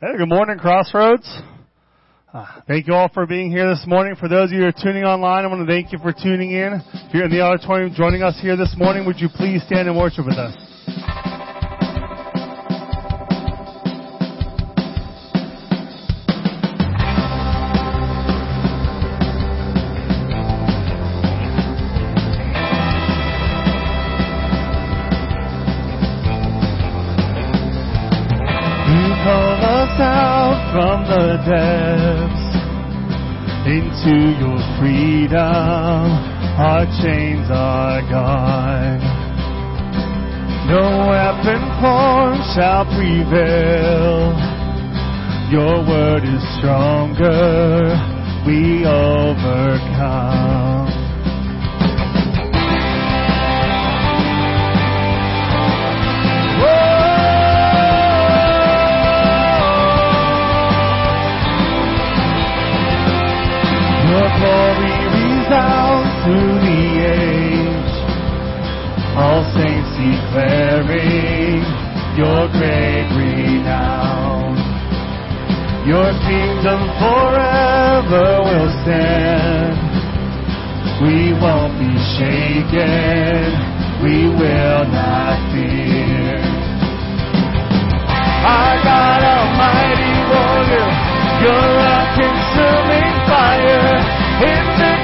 Hey, good morning, Crossroads. Uh, thank you all for being here this morning. For those of you who are tuning online, I want to thank you for tuning in. If you're in the auditorium joining us here this morning, would you please stand and worship with us? Our chains are gone. No weapon formed shall prevail. Your word is stronger. We overcome. Declaring your great renown. Your kingdom forever will stand. We won't be shaken. We will not fear. Our God Almighty warrior, you're a consuming fire. In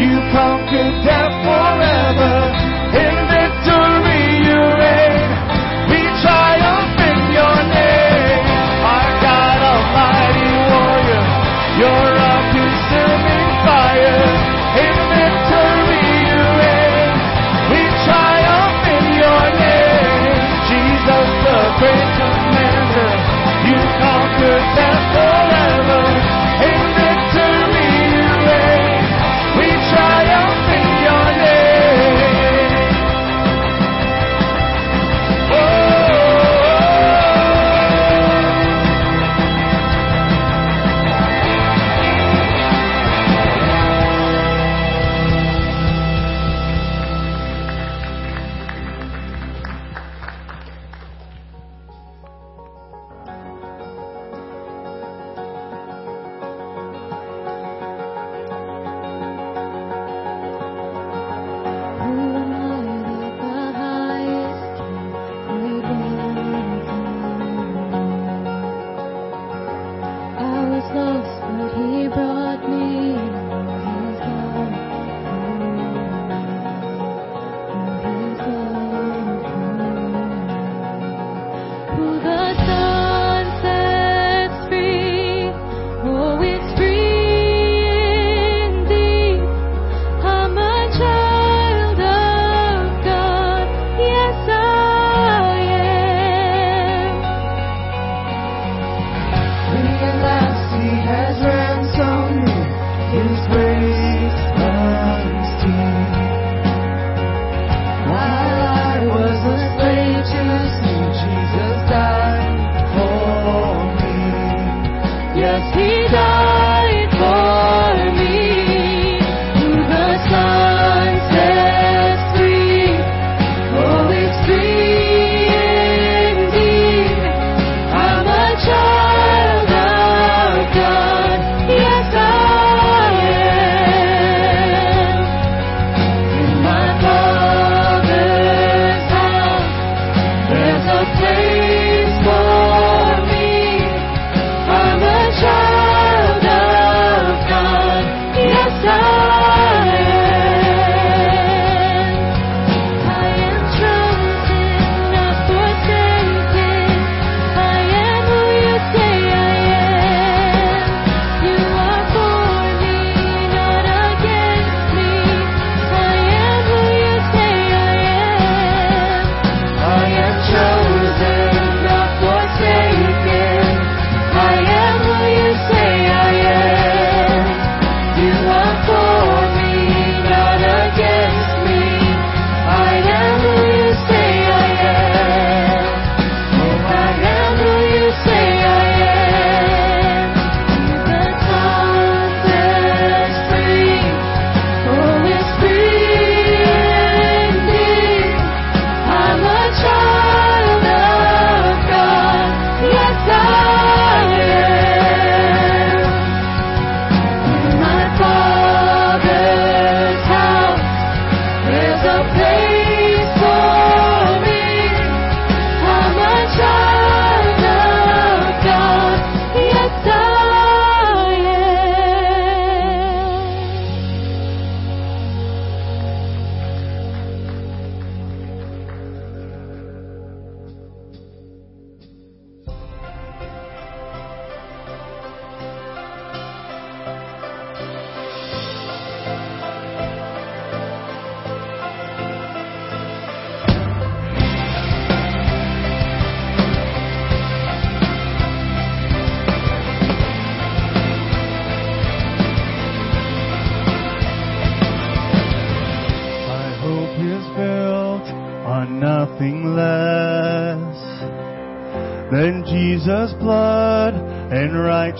You conquered death forever.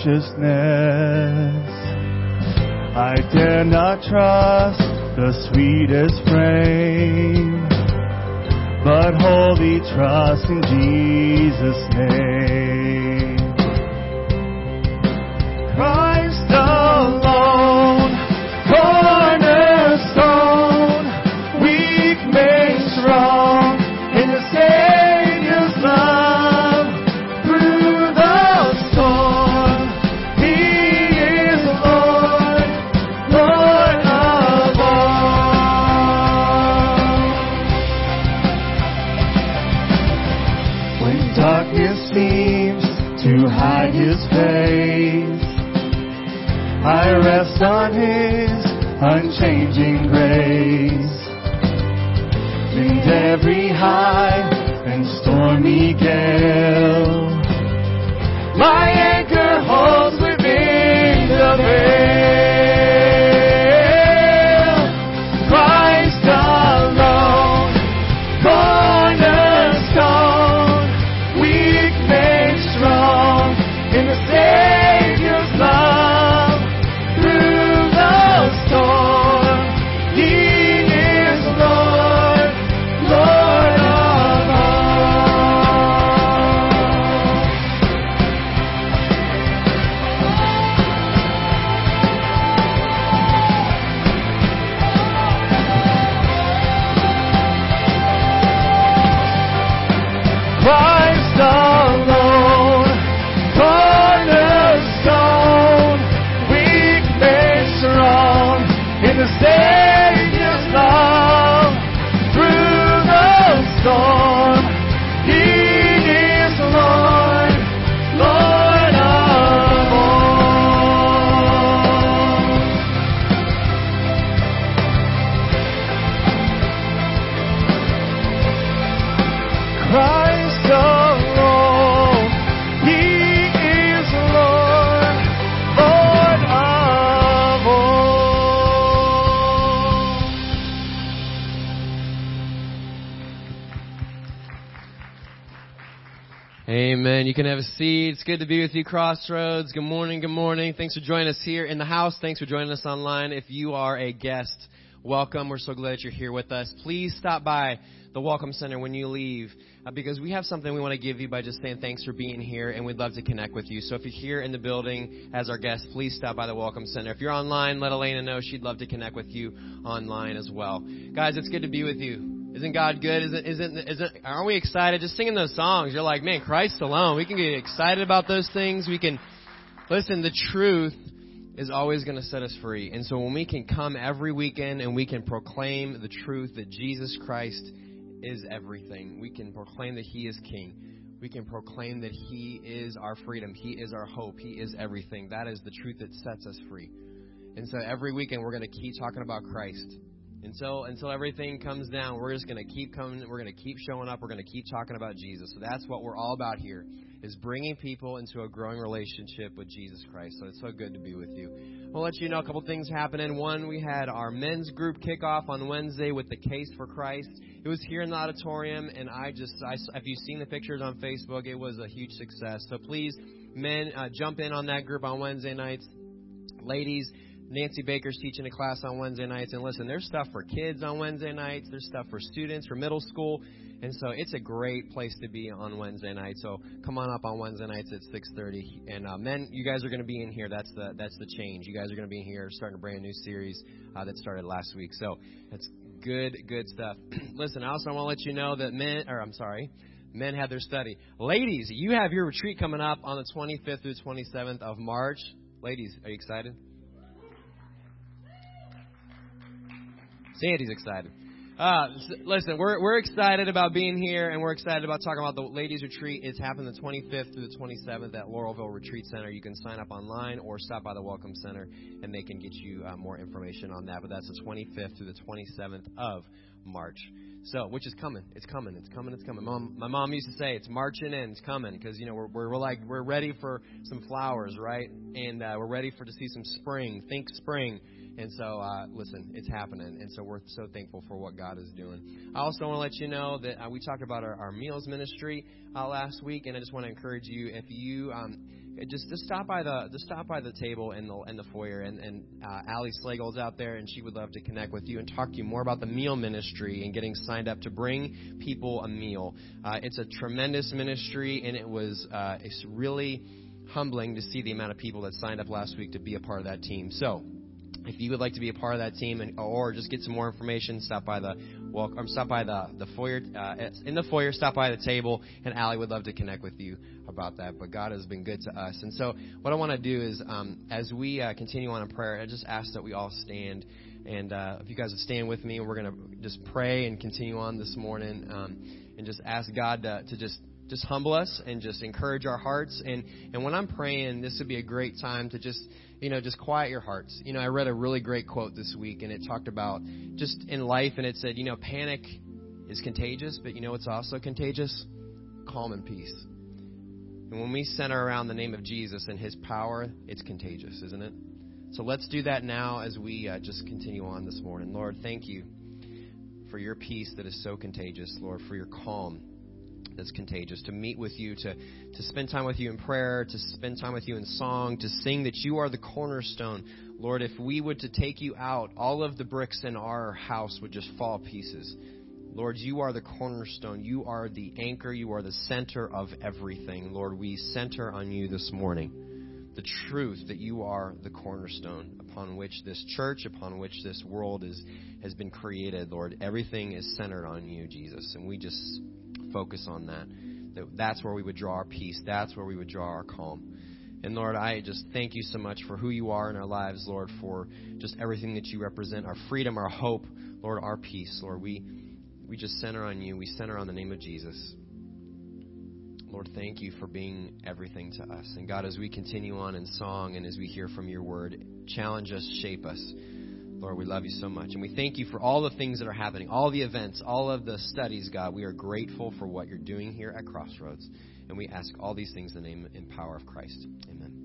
Righteousness. Unchanging It's good to be with you, Crossroads. Good morning. Good morning. Thanks for joining us here in the house. Thanks for joining us online. If you are a guest, welcome. We're so glad you're here with us. Please stop by the Welcome Center when you leave uh, because we have something we want to give you by just saying thanks for being here and we'd love to connect with you. So if you're here in the building as our guest, please stop by the Welcome Center. If you're online, let Elena know she'd love to connect with you online as well. Guys, it's good to be with you. Isn't God good? Isn't, isn't, isn't, aren't we excited? Just singing those songs. You're like, man, Christ alone. We can get excited about those things. We can, listen, the truth is always going to set us free. And so when we can come every weekend and we can proclaim the truth that Jesus Christ is everything, we can proclaim that He is King. We can proclaim that He is our freedom. He is our hope. He is everything. That is the truth that sets us free. And so every weekend we're going to keep talking about Christ. Until until everything comes down, we're just going to keep coming. We're going to keep showing up. We're going to keep talking about Jesus. So that's what we're all about here, is bringing people into a growing relationship with Jesus Christ. So it's so good to be with you. We'll let you know a couple things happening. One, we had our men's group kickoff on Wednesday with the Case for Christ. It was here in the auditorium, and I just, I, if you've seen the pictures on Facebook, it was a huge success. So please, men, uh, jump in on that group on Wednesday nights. Ladies, Nancy Baker's teaching a class on Wednesday nights. And listen, there's stuff for kids on Wednesday nights. There's stuff for students for middle school. And so it's a great place to be on Wednesday night. So come on up on Wednesday nights at 6:30. And uh, men, you guys are going to be in here. That's the that's the change. You guys are going to be in here starting a brand new series uh, that started last week. So that's good good stuff. listen, I also want to let you know that men, or I'm sorry, men have their study. Ladies, you have your retreat coming up on the 25th through 27th of March. Ladies, are you excited? Sandy's excited. Uh, listen, we're we're excited about being here, and we're excited about talking about the ladies' retreat. It's happening the 25th through the 27th at Laurelville Retreat Center. You can sign up online or stop by the Welcome Center, and they can get you uh, more information on that. But that's the 25th through the 27th of March. So, which is coming. It's coming. It's coming. It's coming. Mom, my mom used to say, "It's marching in. It's coming," because you know we're, we're we're like we're ready for some flowers, right? And uh, we're ready for to see some spring. Think spring And so, uh, listen, it's happening. And so we're so thankful for what God is doing. I also want to let you know that uh, we talked about our, our meals ministry uh, last week, and I just want to encourage you if you um, just just stop by the just stop by the table in the in the foyer, and and uh, Allie Slagle's out there, and she would love to connect with you and talk to you more about the meal ministry and getting signed up to bring people a meal. Uh, it's a tremendous ministry, and it was uh, it's really humbling to see the amount of people that signed up last week to be a part of that team. So if you would like to be a part of that team and or just get some more information, stop by the well, um, stop by the the foyer uh, in the foyer. Stop by the table, and Allie would love to connect with you about that. But God has been good to us, and so what I want to do is, um, as we uh, continue on in prayer, I just ask that we all stand, and uh, if you guys would stand with me, we're gonna just pray and continue on this morning, um, and just ask God to, to just just humble us and just encourage our hearts. And and when I'm praying, this would be a great time to just you know, just quiet your hearts. You know, I read a really great quote this week, and it talked about just in life, and it said, you know, panic is contagious, but you know it's also contagious? Calm and peace. And when we center around the name of Jesus and His power, it's contagious, isn't it? So let's do that now as we uh, just continue on this morning. Lord, thank you for your peace that is so contagious, Lord, for your calm that's contagious, to meet with you, to, to spend time with you in prayer, to spend time with you in song, to sing that you are the cornerstone. Lord, if we would to take you out, all of the bricks in our house would just fall pieces. Lord, you are the cornerstone. You are the anchor. You are the center of everything. Lord, we center on you this morning. The truth that you are the cornerstone upon which this church, upon which this world is, has been created, Lord. Everything is centered on you, Jesus. And we just focus on that. That that's where we would draw our peace. That's where we would draw our calm. And Lord, I just thank you so much for who you are in our lives, Lord, for just everything that you represent, our freedom, our hope, Lord, our peace. Lord, we we just center on you. We center on the name of Jesus. Lord, thank you for being everything to us. And God, as we continue on in song and as we hear from your word, challenge us, shape us. Lord, we love you so much. And we thank you for all the things that are happening, all the events, all of the studies, God. We are grateful for what you're doing here at Crossroads. And we ask all these things in the name and power of Christ. Amen.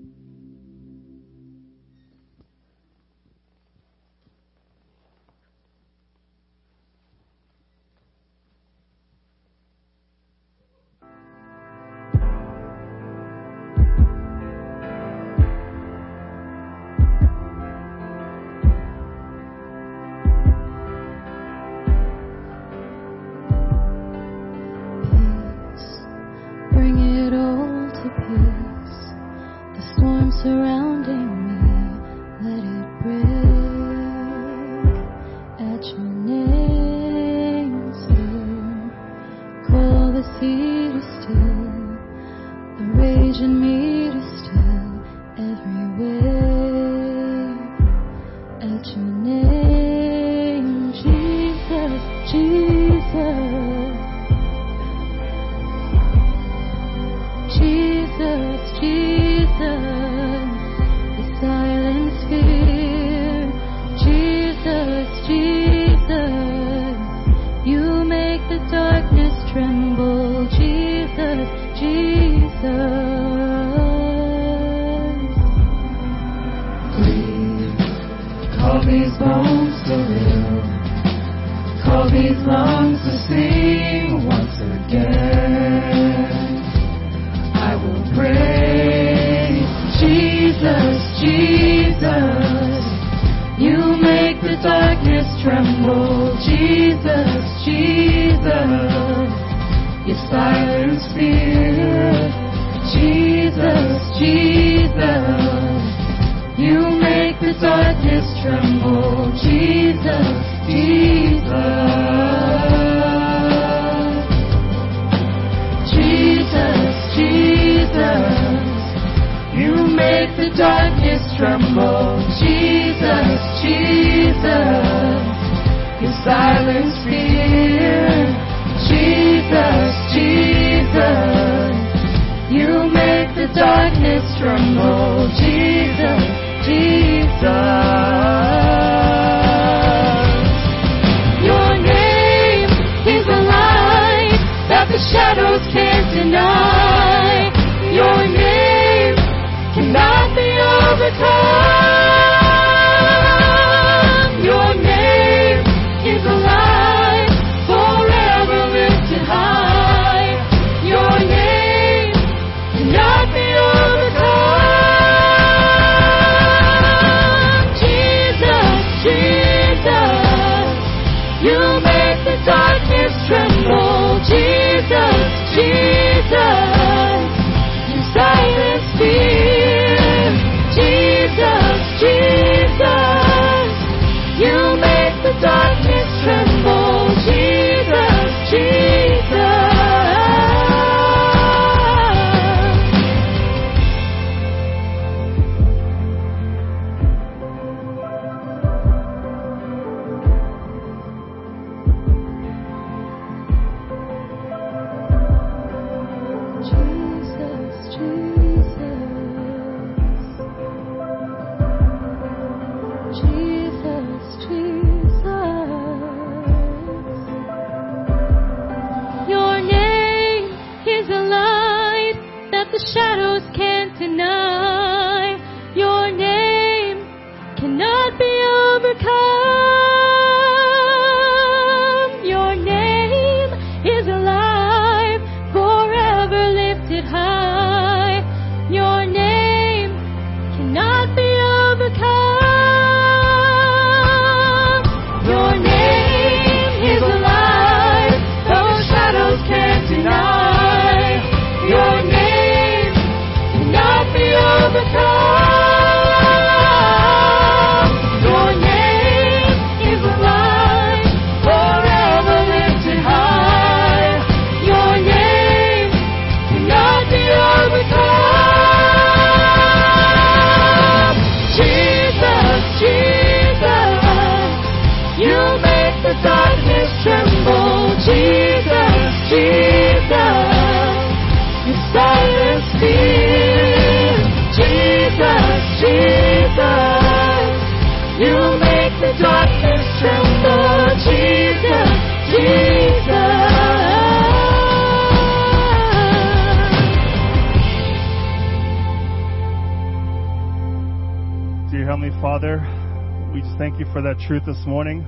Truth this morning.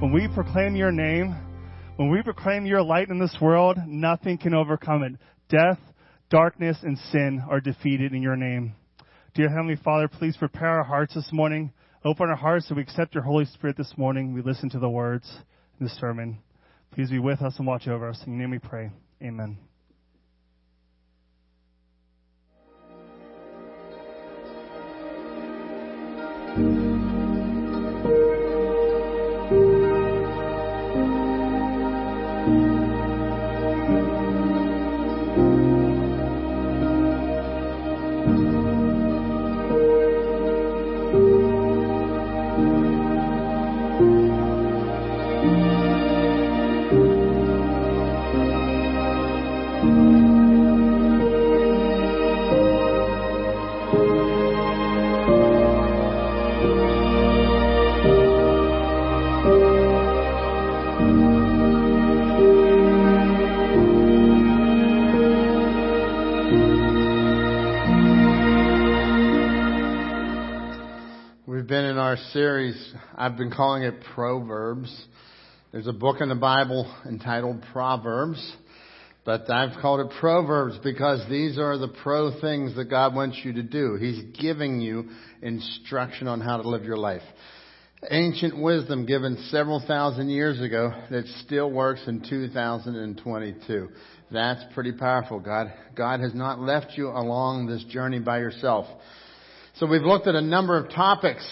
When we proclaim your name, when we proclaim your light in this world, nothing can overcome it. Death, darkness, and sin are defeated in your name. Dear Heavenly Father, please prepare our hearts this morning. Open our hearts so we accept your Holy Spirit this morning. We listen to the words in this sermon. Please be with us and watch over us. In your name we pray. Amen. Series, I've been calling it Proverbs. There's a book in the Bible entitled Proverbs, but I've called it Proverbs because these are the pro things that God wants you to do. He's giving you instruction on how to live your life. Ancient wisdom given several thousand years ago that still works in 2022. That's pretty powerful. God, God has not left you along this journey by yourself. So we've looked at a number of topics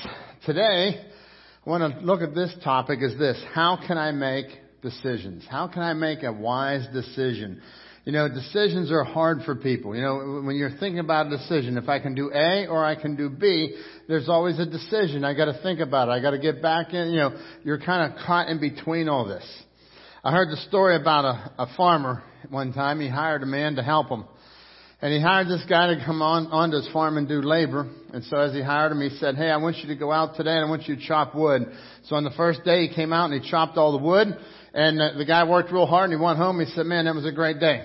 Today, I want to look at this topic is this. How can I make decisions? How can I make a wise decision? You know, decisions are hard for people. You know, when you're thinking about a decision, if I can do A or I can do B, there's always a decision. I gotta think about it. I gotta get back in, you know, you're kind of caught in between all this. I heard the story about a, a farmer one time. He hired a man to help him. And he hired this guy to come on onto his farm and do labor. And so as he hired him, he said, "Hey, I want you to go out today and I want you to chop wood." So on the first day, he came out and he chopped all the wood. And uh, the guy worked real hard and he went home. He said, "Man, that was a great day."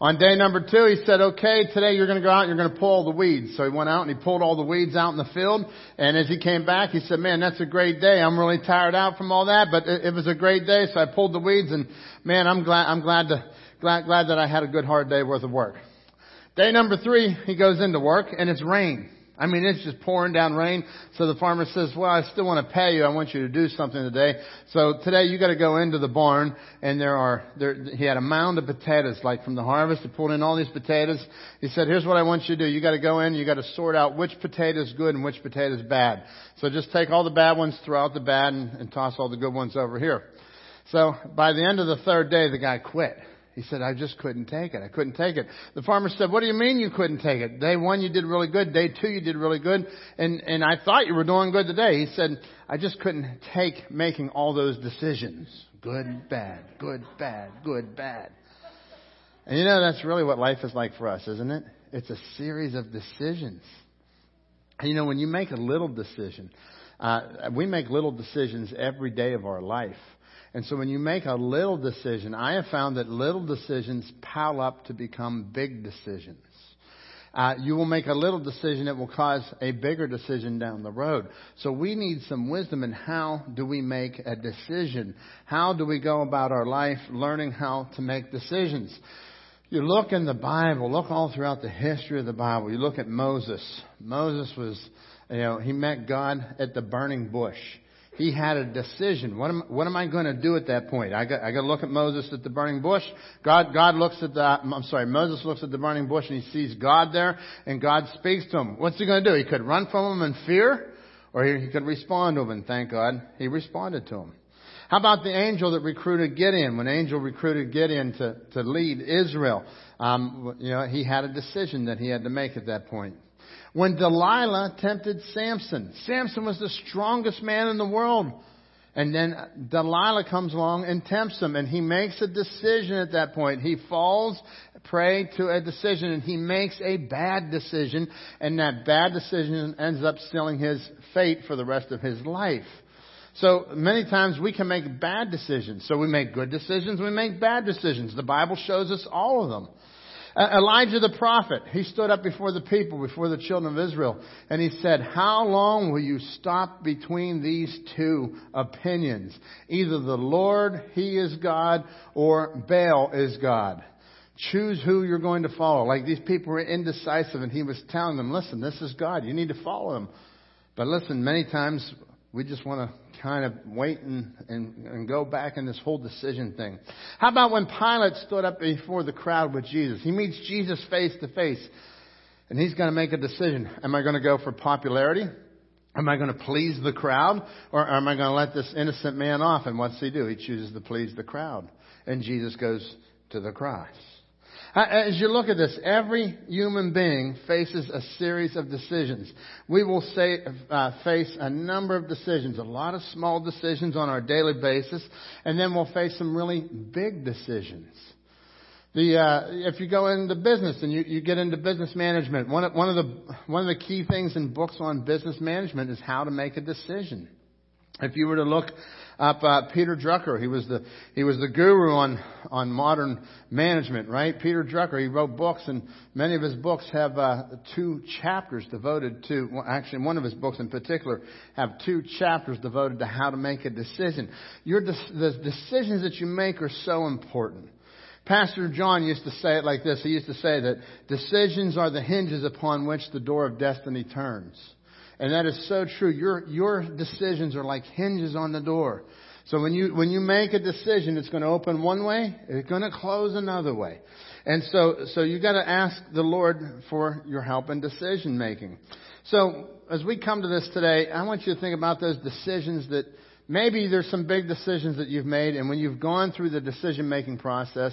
On day number two, he said, okay, today you're going to go out and you're going to pull all the weeds. So he went out and he pulled all the weeds out in the field. And as he came back, he said, man, that's a great day. I'm really tired out from all that, but it, it was a great day. So I pulled the weeds and man, I'm glad, I'm glad to, glad, glad that I had a good hard day worth of work. Day number three, he goes into work and it's rain. I mean, it's just pouring down rain. So the farmer says, well, I still want to pay you. I want you to do something today. So today you got to go into the barn and there are, there, he had a mound of potatoes, like from the harvest. He pulled in all these potatoes. He said, here's what I want you to do. You got to go in, you got to sort out which potato is good and which potato is bad. So just take all the bad ones, throw out the bad and, and toss all the good ones over here. So by the end of the third day, the guy quit. He said, I just couldn't take it. I couldn't take it. The farmer said, what do you mean you couldn't take it? Day one you did really good. Day two you did really good. And, and I thought you were doing good today. He said, I just couldn't take making all those decisions. Good, bad, good, bad, good, bad. And you know, that's really what life is like for us, isn't it? It's a series of decisions. And you know, when you make a little decision, uh, we make little decisions every day of our life. And so when you make a little decision, I have found that little decisions pile up to become big decisions. Uh, you will make a little decision that will cause a bigger decision down the road. So we need some wisdom in how do we make a decision? How do we go about our life learning how to make decisions? You look in the Bible, look all throughout the history of the Bible. You look at Moses. Moses was, you know, he met God at the burning bush he had a decision. What am, what am I going to do at that point? I got, I got to look at Moses at the burning bush. God, God looks at the, I'm sorry, Moses looks at the burning bush and he sees God there and God speaks to him. What's he going to do? He could run from him in fear or he could respond to him and thank God he responded to him. How about the angel that recruited Gideon? When angel recruited Gideon to, to lead Israel, um, you know, he had a decision that he had to make at that point when Delilah tempted Samson. Samson was the strongest man in the world. And then Delilah comes along and tempts him, and he makes a decision at that point. He falls prey to a decision, and he makes a bad decision, and that bad decision ends up sealing his fate for the rest of his life. So many times we can make bad decisions. So we make good decisions, we make bad decisions. The Bible shows us all of them. Elijah the prophet, he stood up before the people, before the children of Israel, and he said, How long will you stop between these two opinions? Either the Lord, he is God, or Baal is God. Choose who you're going to follow. Like these people were indecisive, and he was telling them, Listen, this is God. You need to follow him. But listen, many times we just want to kind of wait and, and, and go back in this whole decision thing. How about when Pilate stood up before the crowd with Jesus? He meets Jesus face to face, and he's going to make a decision. Am I going to go for popularity? Am I going to please the crowd? Or am I going to let this innocent man off? And what's he do? He chooses to please the crowd. And Jesus goes to the cross. As you look at this, every human being faces a series of decisions. We will say, uh, face a number of decisions, a lot of small decisions on our daily basis, and then we'll face some really big decisions. The, uh, if you go into business and you, you get into business management, one of, one, of the, one of the key things in books on business management is how to make a decision. If you were to look up uh, Peter Drucker. He was the he was the guru on on modern management, right? Peter Drucker. He wrote books, and many of his books have uh, two chapters devoted to. Well, actually, one of his books in particular have two chapters devoted to how to make a decision. Your the decisions that you make are so important. Pastor John used to say it like this. He used to say that decisions are the hinges upon which the door of destiny turns. And that is so true. Your, your decisions are like hinges on the door. So when you, when you make a decision, it's going to open one way, it's going to close another way. And so, so you got to ask the Lord for your help in decision making. So as we come to this today, I want you to think about those decisions that maybe there's some big decisions that you've made, and when you've gone through the decision making process,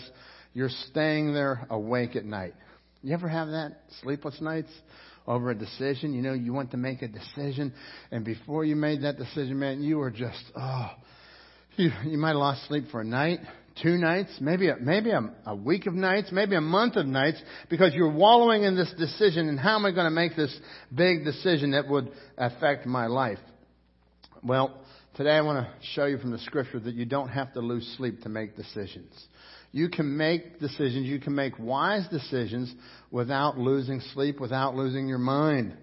you're staying there awake at night. You ever have that? Sleepless nights? Over a decision. You know, you want to make a decision, and before you made that decision, man, you were just, oh, you, you might have lost sleep for a night, two nights, maybe a, maybe a, a week of nights, maybe a month of nights, because you're wallowing in this decision, and how am I going to make this big decision that would affect my life? Well, today I want to show you from the scripture that you don't have to lose sleep to make decisions. You can make decisions, you can make wise decisions without losing sleep, without losing your mind.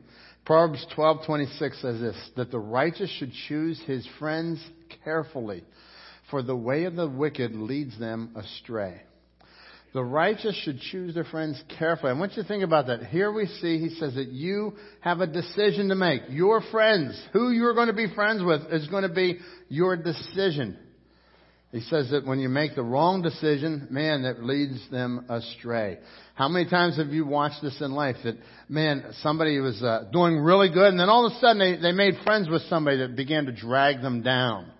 Proverbs 12:26 says this, that the righteous should choose his friends carefully, for the way of the wicked leads them astray. The righteous should choose their friends carefully. I want you to think about that. Here we see, he says that you have a decision to make. Your friends, who you're going to be friends with, is going to be your decision. He says that when you make the wrong decision, man, that leads them astray. How many times have you watched this in life that, man, somebody was uh, doing really good and then all of a sudden they, they made friends with somebody that began to drag them down?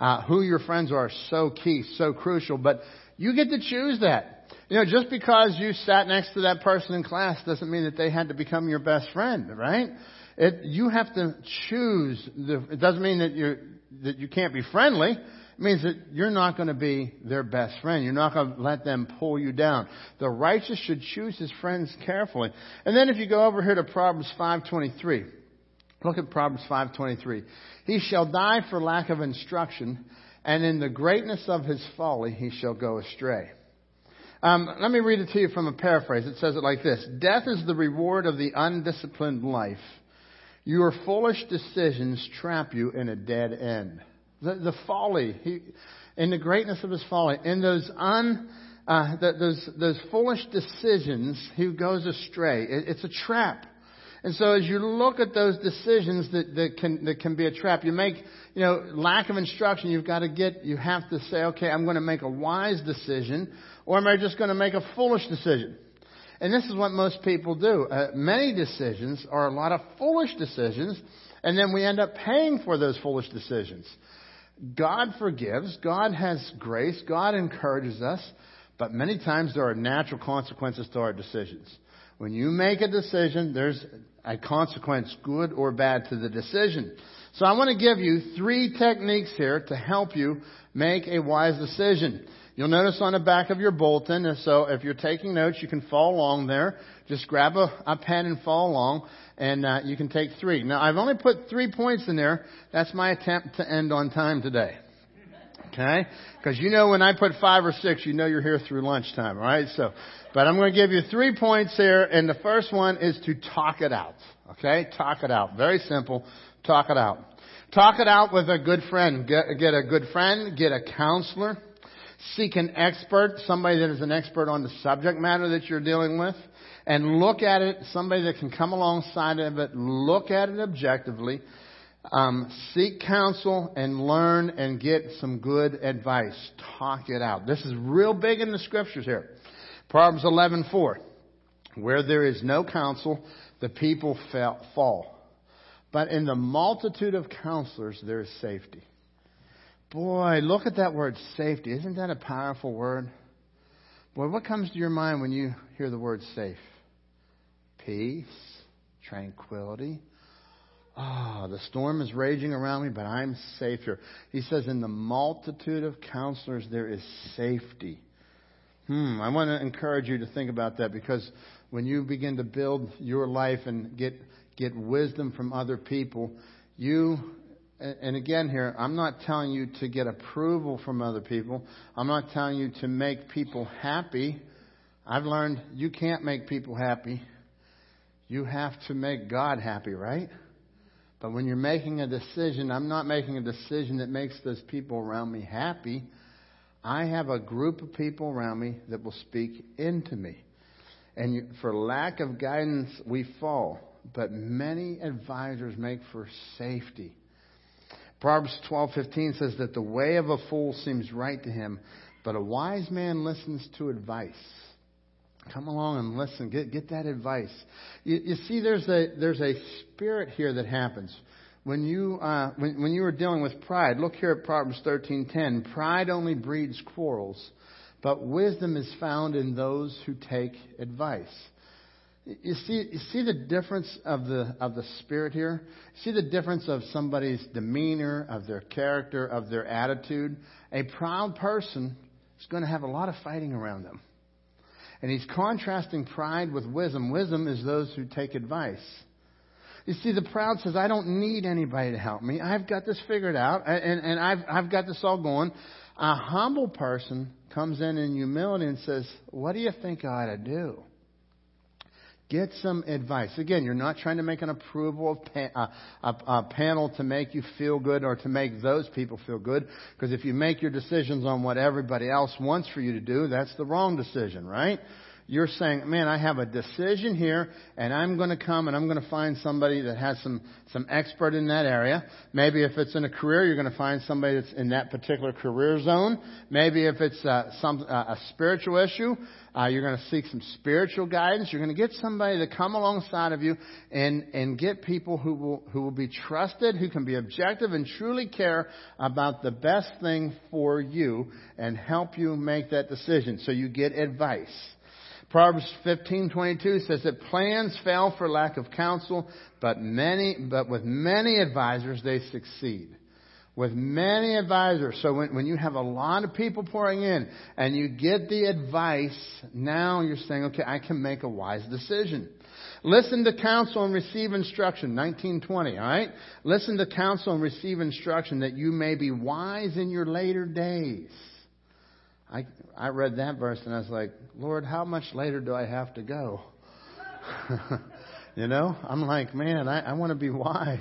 Uh, who your friends are so key, so crucial, but you get to choose that. You know, just because you sat next to that person in class doesn't mean that they had to become your best friend, right? It, you have to choose. The, it doesn't mean that you that you can't be friendly. It means that you're not going to be their best friend. You're not going to let them pull you down. The righteous should choose his friends carefully. And then if you go over here to Proverbs 5:23, look at Proverbs 5:23. He shall die for lack of instruction, and in the greatness of his folly he shall go astray. Um, let me read it to you from a paraphrase. It says it like this Death is the reward of the undisciplined life. Your foolish decisions trap you in a dead end. The, the folly, he, in the greatness of his folly, in those un, uh, the, those those foolish decisions, he goes astray. It, it's a trap. And so as you look at those decisions that, that can that can be a trap, you make you know lack of instruction. You've got to get. You have to say, okay, I'm going to make a wise decision or am I just going to make a foolish decision? And this is what most people do. Uh, many decisions are a lot of foolish decisions, and then we end up paying for those foolish decisions. God forgives, God has grace, God encourages us, but many times there are natural consequences to our decisions. When you make a decision, there's a consequence, good or bad, to the decision. So I want to give you three techniques here to help you make a wise decision. You'll notice on the back of your bulletin, and so if you're taking notes, you can follow along there. Just grab a, a pen and follow along, and uh, you can take three. Now, I've only put three points in there. That's my attempt to end on time today. Okay? Because you know when I put five or six, you know you're here through lunchtime, right? So, but I'm going to give you three points here, and the first one is to talk it out. Okay? Talk it out. Very simple. Talk it out. Talk it out with a good friend. Get, get a good friend. Get a counselor. Seek an expert, somebody that is an expert on the subject matter that you're dealing with, and look at it, somebody that can come alongside of it, look at it objectively, um, seek counsel and learn and get some good advice. Talk it out. This is real big in the scriptures here. Proverbs 11:4. Where there is no counsel, the people fall. But in the multitude of counselors, there is safety. Boy, look at that word safety. Isn't that a powerful word? Boy, what comes to your mind when you hear the word safe? Peace, tranquility. Ah, oh, the storm is raging around me, but I'm safe here. He says, in the multitude of counselors, there is safety. Hmm, I want to encourage you to think about that because when you begin to build your life and get, get wisdom from other people, you and again here, I'm not telling you to get approval from other people. I'm not telling you to make people happy. I've learned you can't make people happy. You have to make God happy, right? But when you're making a decision, I'm not making a decision that makes those people around me happy. I have a group of people around me that will speak into me. And for lack of guidance, we fall. But many advisors make for safety. Proverbs 12:15 says that the way of a fool seems right to him, but a wise man listens to advice. Come along and listen. Get get that advice. You, you see, there's a there's a spirit here that happens when you uh, when when you are dealing with pride. Look here at Proverbs 13:10. Pride only breeds quarrels, but wisdom is found in those who take advice. You see, you see the difference of the, of the spirit here? See the difference of somebody's demeanor, of their character, of their attitude? A proud person is going to have a lot of fighting around them. And he's contrasting pride with wisdom. Wisdom is those who take advice. You see, the proud says, I don't need anybody to help me. I've got this figured out, and, and I've, I've got this all going. A humble person comes in in humility and says, What do you think I ought to do? Get some advice. Again, you're not trying to make an approval of pa- uh, a, a panel to make you feel good or to make those people feel good. Because if you make your decisions on what everybody else wants for you to do, that's the wrong decision, right? You're saying, man, I have a decision here and I'm going to come and I'm going to find somebody that has some, some expert in that area. Maybe if it's in a career, you're going to find somebody that's in that particular career zone. Maybe if it's uh, some, uh, a spiritual issue, uh, you're going to seek some spiritual guidance. You're going to get somebody to come alongside of you and, and get people who will, who will be trusted, who can be objective and truly care about the best thing for you and help you make that decision. So you get advice. Proverbs 15:22 says that plans fail for lack of counsel, but many but with many advisors they succeed. With many advisors. So when, when you have a lot of people pouring in and you get the advice, now you're saying, okay, I can make a wise decision. Listen to counsel and receive instruction. 1920, alright? Listen to counsel and receive instruction that you may be wise in your later days. I, I read that verse and I was like, Lord, how much later do I have to go? you know, I'm like, man, I, I want to be wise.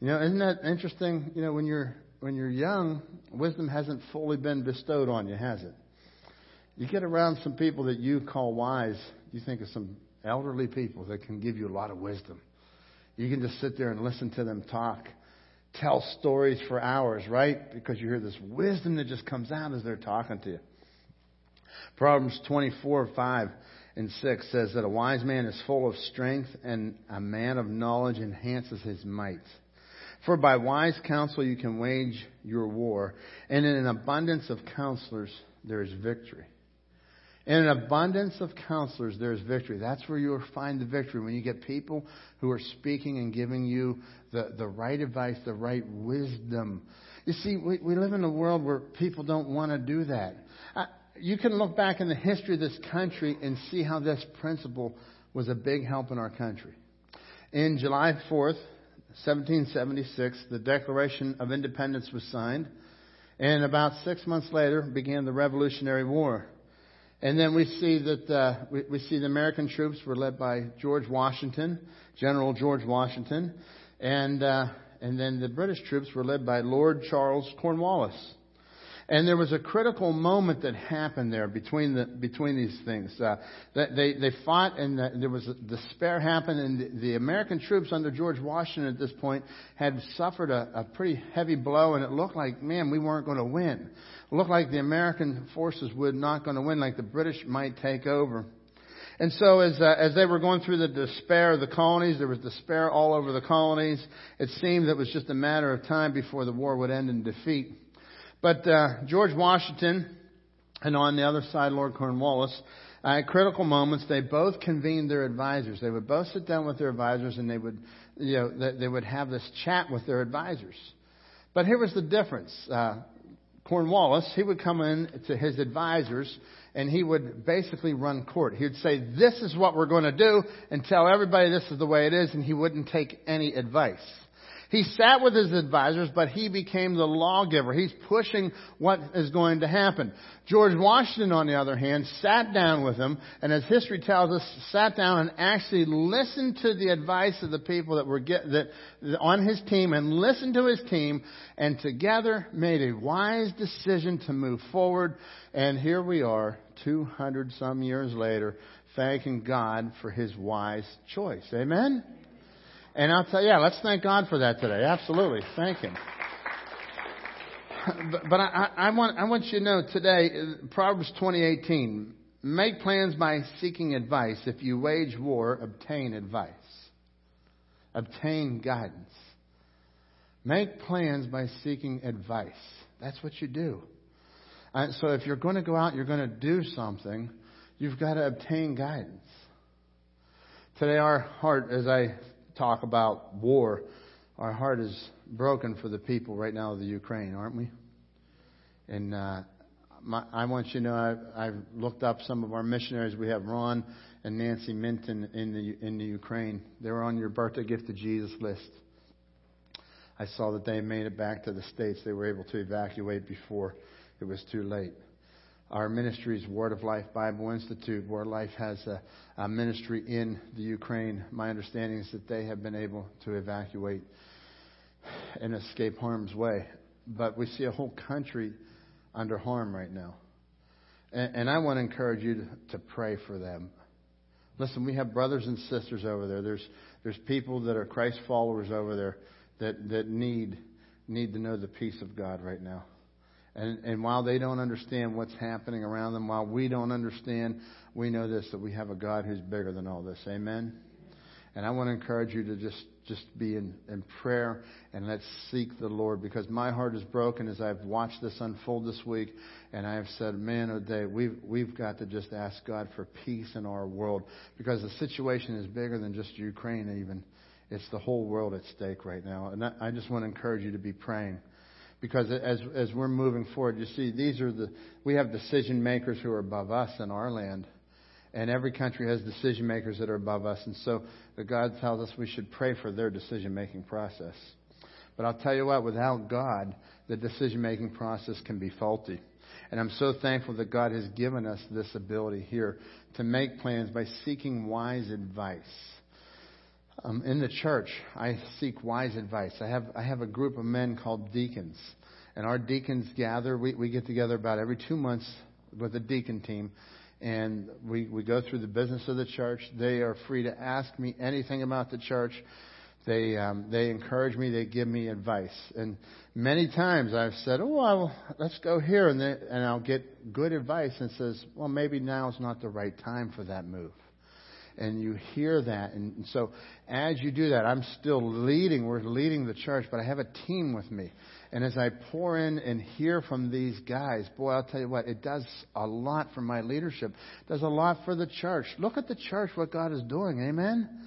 You know, isn't that interesting? You know, when you're when you're young, wisdom hasn't fully been bestowed on you, has it? You get around some people that you call wise. You think of some elderly people that can give you a lot of wisdom. You can just sit there and listen to them talk tell stories for hours, right? Because you hear this wisdom that just comes out as they're talking to you. Proverbs 24, 5 and 6 says that a wise man is full of strength and a man of knowledge enhances his might. For by wise counsel you can wage your war, and in an abundance of counselors there is victory. In an abundance of counselors, there's victory. That's where you'll find the victory. When you get people who are speaking and giving you the, the right advice, the right wisdom. You see, we, we live in a world where people don't want to do that. Uh, you can look back in the history of this country and see how this principle was a big help in our country. In July 4th, 1776, the Declaration of Independence was signed, and about six months later began the Revolutionary War. And then we see that uh, we, we see the American troops were led by George Washington, General George Washington, and uh, and then the British troops were led by Lord Charles Cornwallis. And there was a critical moment that happened there between the between these things. Uh, they they fought, and the, there was despair happened, and the, the American troops under George Washington at this point had suffered a, a pretty heavy blow, and it looked like, man, we weren't going to win. It looked like the American forces were not going to win, like the British might take over. And so as, uh, as they were going through the despair of the colonies, there was despair all over the colonies. It seemed that it was just a matter of time before the war would end in defeat. But uh, George Washington and on the other side Lord Cornwallis, uh, at critical moments, they both convened their advisors. They would both sit down with their advisors and they would, you know, they, would have this chat with their advisors. But here was the difference. Uh, Cornwallis, he would come in to his advisors and he would basically run court. He would say, this is what we're going to do and tell everybody this is the way it is and he wouldn't take any advice. He sat with his advisors, but he became the lawgiver. He's pushing what is going to happen. George Washington, on the other hand, sat down with him, and as history tells us, sat down and actually listened to the advice of the people that were get, that, on his team and listened to his team, and together made a wise decision to move forward. And here we are, 200 some years later, thanking God for his wise choice. Amen? And I'll tell you, yeah, let's thank God for that today. Absolutely. Thank Him. But, but I, I, want, I want you to know today, Proverbs 20:18, make plans by seeking advice. If you wage war, obtain advice. Obtain guidance. Make plans by seeking advice. That's what you do. And so if you're going to go out, you're going to do something, you've got to obtain guidance. Today, our heart, as I talk about war, our heart is broken for the people right now of the Ukraine, aren't we? And uh, my, I want you to know I've, I've looked up some of our missionaries. We have Ron and Nancy Minton in the in the Ukraine. They were on your birthday gift to Jesus list. I saw that they made it back to the states. They were able to evacuate before it was too late. Our ministries, Word of Life Bible Institute. Word of Life has a, a ministry in the Ukraine. My understanding is that they have been able to evacuate and escape harm's way. But we see a whole country under harm right now. And, and I want to encourage you to, to pray for them. Listen, we have brothers and sisters over there. There's, there's people that are Christ followers over there that, that need, need to know the peace of God right now. And, and while they don't understand what's happening around them, while we don't understand, we know this that we have a God who's bigger than all this. Amen? And I want to encourage you to just, just be in, in prayer and let's seek the Lord because my heart is broken as I've watched this unfold this week and I have said, man, oh day, we've, we've got to just ask God for peace in our world because the situation is bigger than just Ukraine even. It's the whole world at stake right now. And I just want to encourage you to be praying because as as we're moving forward, you see, these are the we have decision makers who are above us in our land, and every country has decision makers that are above us, and so God tells us we should pray for their decision making process. But I'll tell you what, without God, the decision making process can be faulty. And I'm so thankful that God has given us this ability here to make plans by seeking wise advice. Um, in the church, I seek wise advice. I have I have a group of men called deacons, and our deacons gather. We we get together about every two months with a deacon team, and we we go through the business of the church. They are free to ask me anything about the church. They um, they encourage me. They give me advice, and many times I've said, "Oh, well, let's go here," and they, and I'll get good advice, and says, "Well, maybe now is not the right time for that move." And you hear that. And so as you do that, I'm still leading. We're leading the church, but I have a team with me. And as I pour in and hear from these guys, boy, I'll tell you what, it does a lot for my leadership. It does a lot for the church. Look at the church, what God is doing. Amen?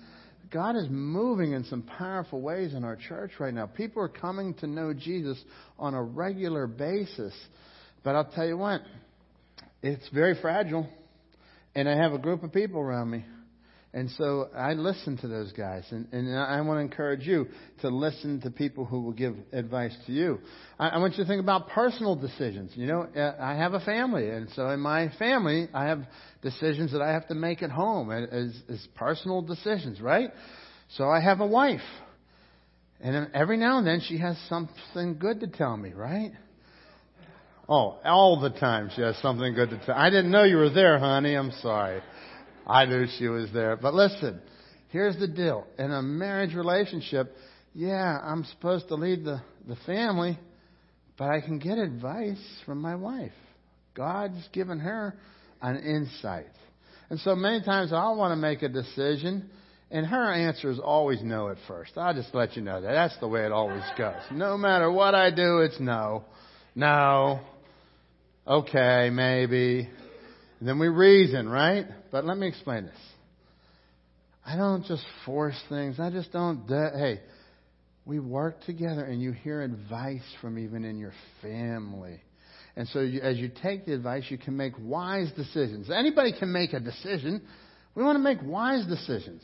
God is moving in some powerful ways in our church right now. People are coming to know Jesus on a regular basis. But I'll tell you what, it's very fragile. And I have a group of people around me and so I listen to those guys, and, and I want to encourage you to listen to people who will give advice to you. I, I want you to think about personal decisions. You know, uh, I have a family, and so in my family, I have decisions that I have to make at home as, as personal decisions, right? So I have a wife, and every now and then she has something good to tell me, right? Oh, all the time she has something good to tell. I didn't know you were there, honey. I'm sorry. I knew she was there. But listen, here's the deal. In a marriage relationship, yeah, I'm supposed to lead the, the family, but I can get advice from my wife. God's given her an insight. And so many times I'll want to make a decision, and her answer is always no at first. I'll just let you know that. That's the way it always goes. No matter what I do, it's no. No. Okay, maybe. And then we reason, right? But let me explain this. I don't just force things. I just don't. hey, we work together and you hear advice from even in your family. And so you, as you take the advice, you can make wise decisions. Anybody can make a decision. We want to make wise decisions.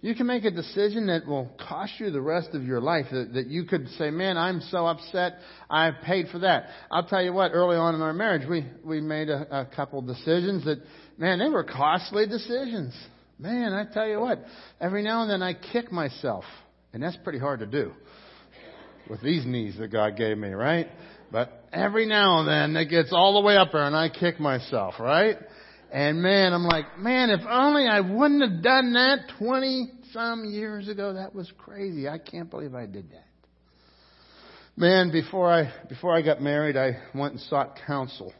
You can make a decision that will cost you the rest of your life. That, that you could say, man, I'm so upset. I've paid for that. I'll tell you what, early on in our marriage, we, we made a, a couple decisions that, man, they were costly decisions. Man, I tell you what, every now and then I kick myself. And that's pretty hard to do with these knees that God gave me, right? But every now and then it gets all the way up there and I kick myself, right? And man, I'm like, man, if only I wouldn't have done that 20 some years ago. That was crazy. I can't believe I did that. Man, before I, before I got married, I went and sought counsel.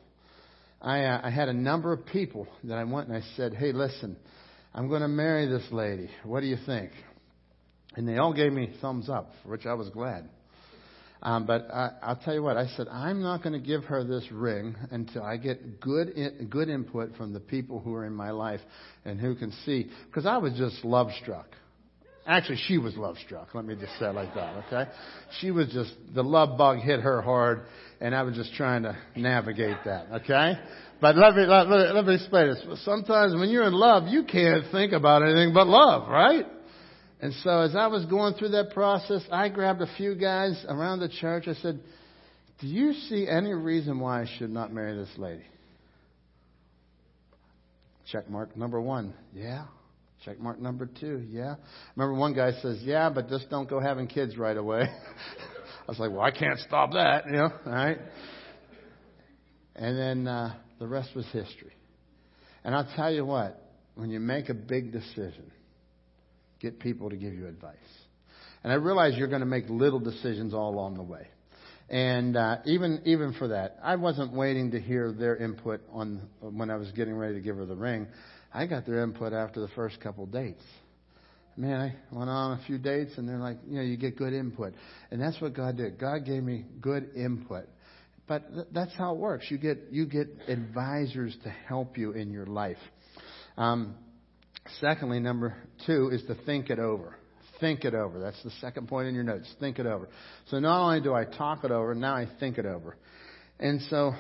I, uh, I had a number of people that I went and I said, hey, listen, I'm going to marry this lady. What do you think? And they all gave me thumbs up, for which I was glad. Um, but I, I'll tell you what, I said, I'm not going to give her this ring until I get good, in, good input from the people who are in my life and who can see. Because I was just love struck. Actually, she was love struck. Let me just say it like that, okay? She was just, the love bug hit her hard, and I was just trying to navigate that, okay? But let me, let, let, me explain this. Sometimes when you're in love, you can't think about anything but love, right? And so as I was going through that process, I grabbed a few guys around the church. I said, Do you see any reason why I should not marry this lady? Check mark number one. Yeah. Check mark number two. Yeah. Remember one guy says, yeah, but just don't go having kids right away. I was like, well, I can't stop that, you know, all right? And then uh, the rest was history. And I'll tell you what, when you make a big decision, get people to give you advice. And I realize you're going to make little decisions all along the way. And uh, even even for that, I wasn't waiting to hear their input on when I was getting ready to give her the ring. I got their input after the first couple dates. Man, I went on a few dates, and they're like, you know, you get good input, and that's what God did. God gave me good input, but th- that's how it works. You get you get advisors to help you in your life. Um, secondly, number two is to think it over. Think it over. That's the second point in your notes. Think it over. So not only do I talk it over, now I think it over. And so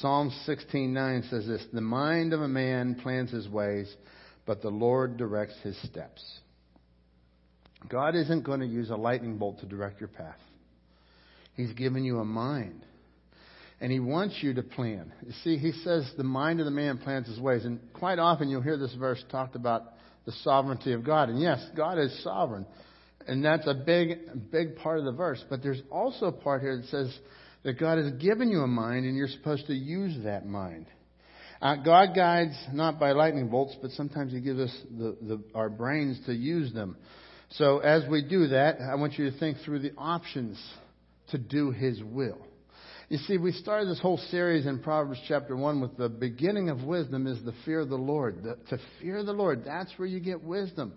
Psalm 16:9 says this, "The mind of a man plans his ways, but the Lord directs his steps." God isn't going to use a lightning bolt to direct your path. He's given you a mind. And he wants you to plan. You see, he says the mind of the man plans his ways. And quite often you'll hear this verse talked about the sovereignty of God. And yes, God is sovereign. And that's a big, big part of the verse. But there's also a part here that says that God has given you a mind and you're supposed to use that mind. Uh, God guides not by lightning bolts, but sometimes He gives us the, the, our brains to use them. So as we do that, I want you to think through the options to do His will. You see, we started this whole series in Proverbs chapter 1 with the beginning of wisdom is the fear of the Lord. The, to fear the Lord, that's where you get wisdom.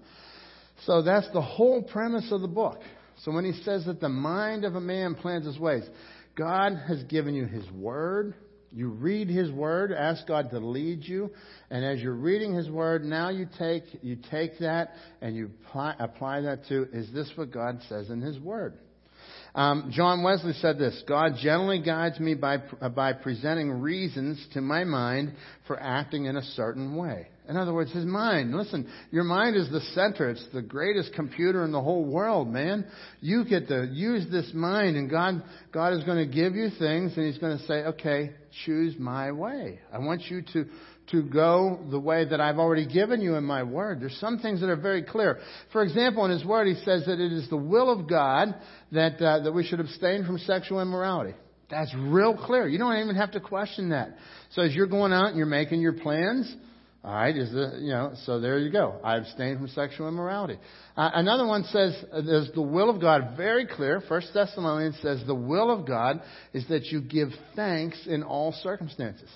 So that's the whole premise of the book. So when he says that the mind of a man plans his ways, God has given you his word. You read his word, ask God to lead you, and as you're reading his word, now you take you take that and you apply, apply that to is this what God says in his word? Um, John Wesley said this God generally guides me by, by presenting reasons to my mind for acting in a certain way. In other words, his mind. Listen, your mind is the center. It's the greatest computer in the whole world, man. You get to use this mind, and God, God is going to give you things, and He's going to say, okay, choose my way. I want you to to go the way that I've already given you in my word. There's some things that are very clear. For example, in his word, he says that it is the will of God that, uh, that we should abstain from sexual immorality. That's real clear. You don't even have to question that. So as you're going out and you're making your plans, all right, is the, you know, so there you go. I abstain from sexual immorality. Uh, another one says, uh, there's the will of God, very clear. First Thessalonians says the will of God is that you give thanks in all circumstances.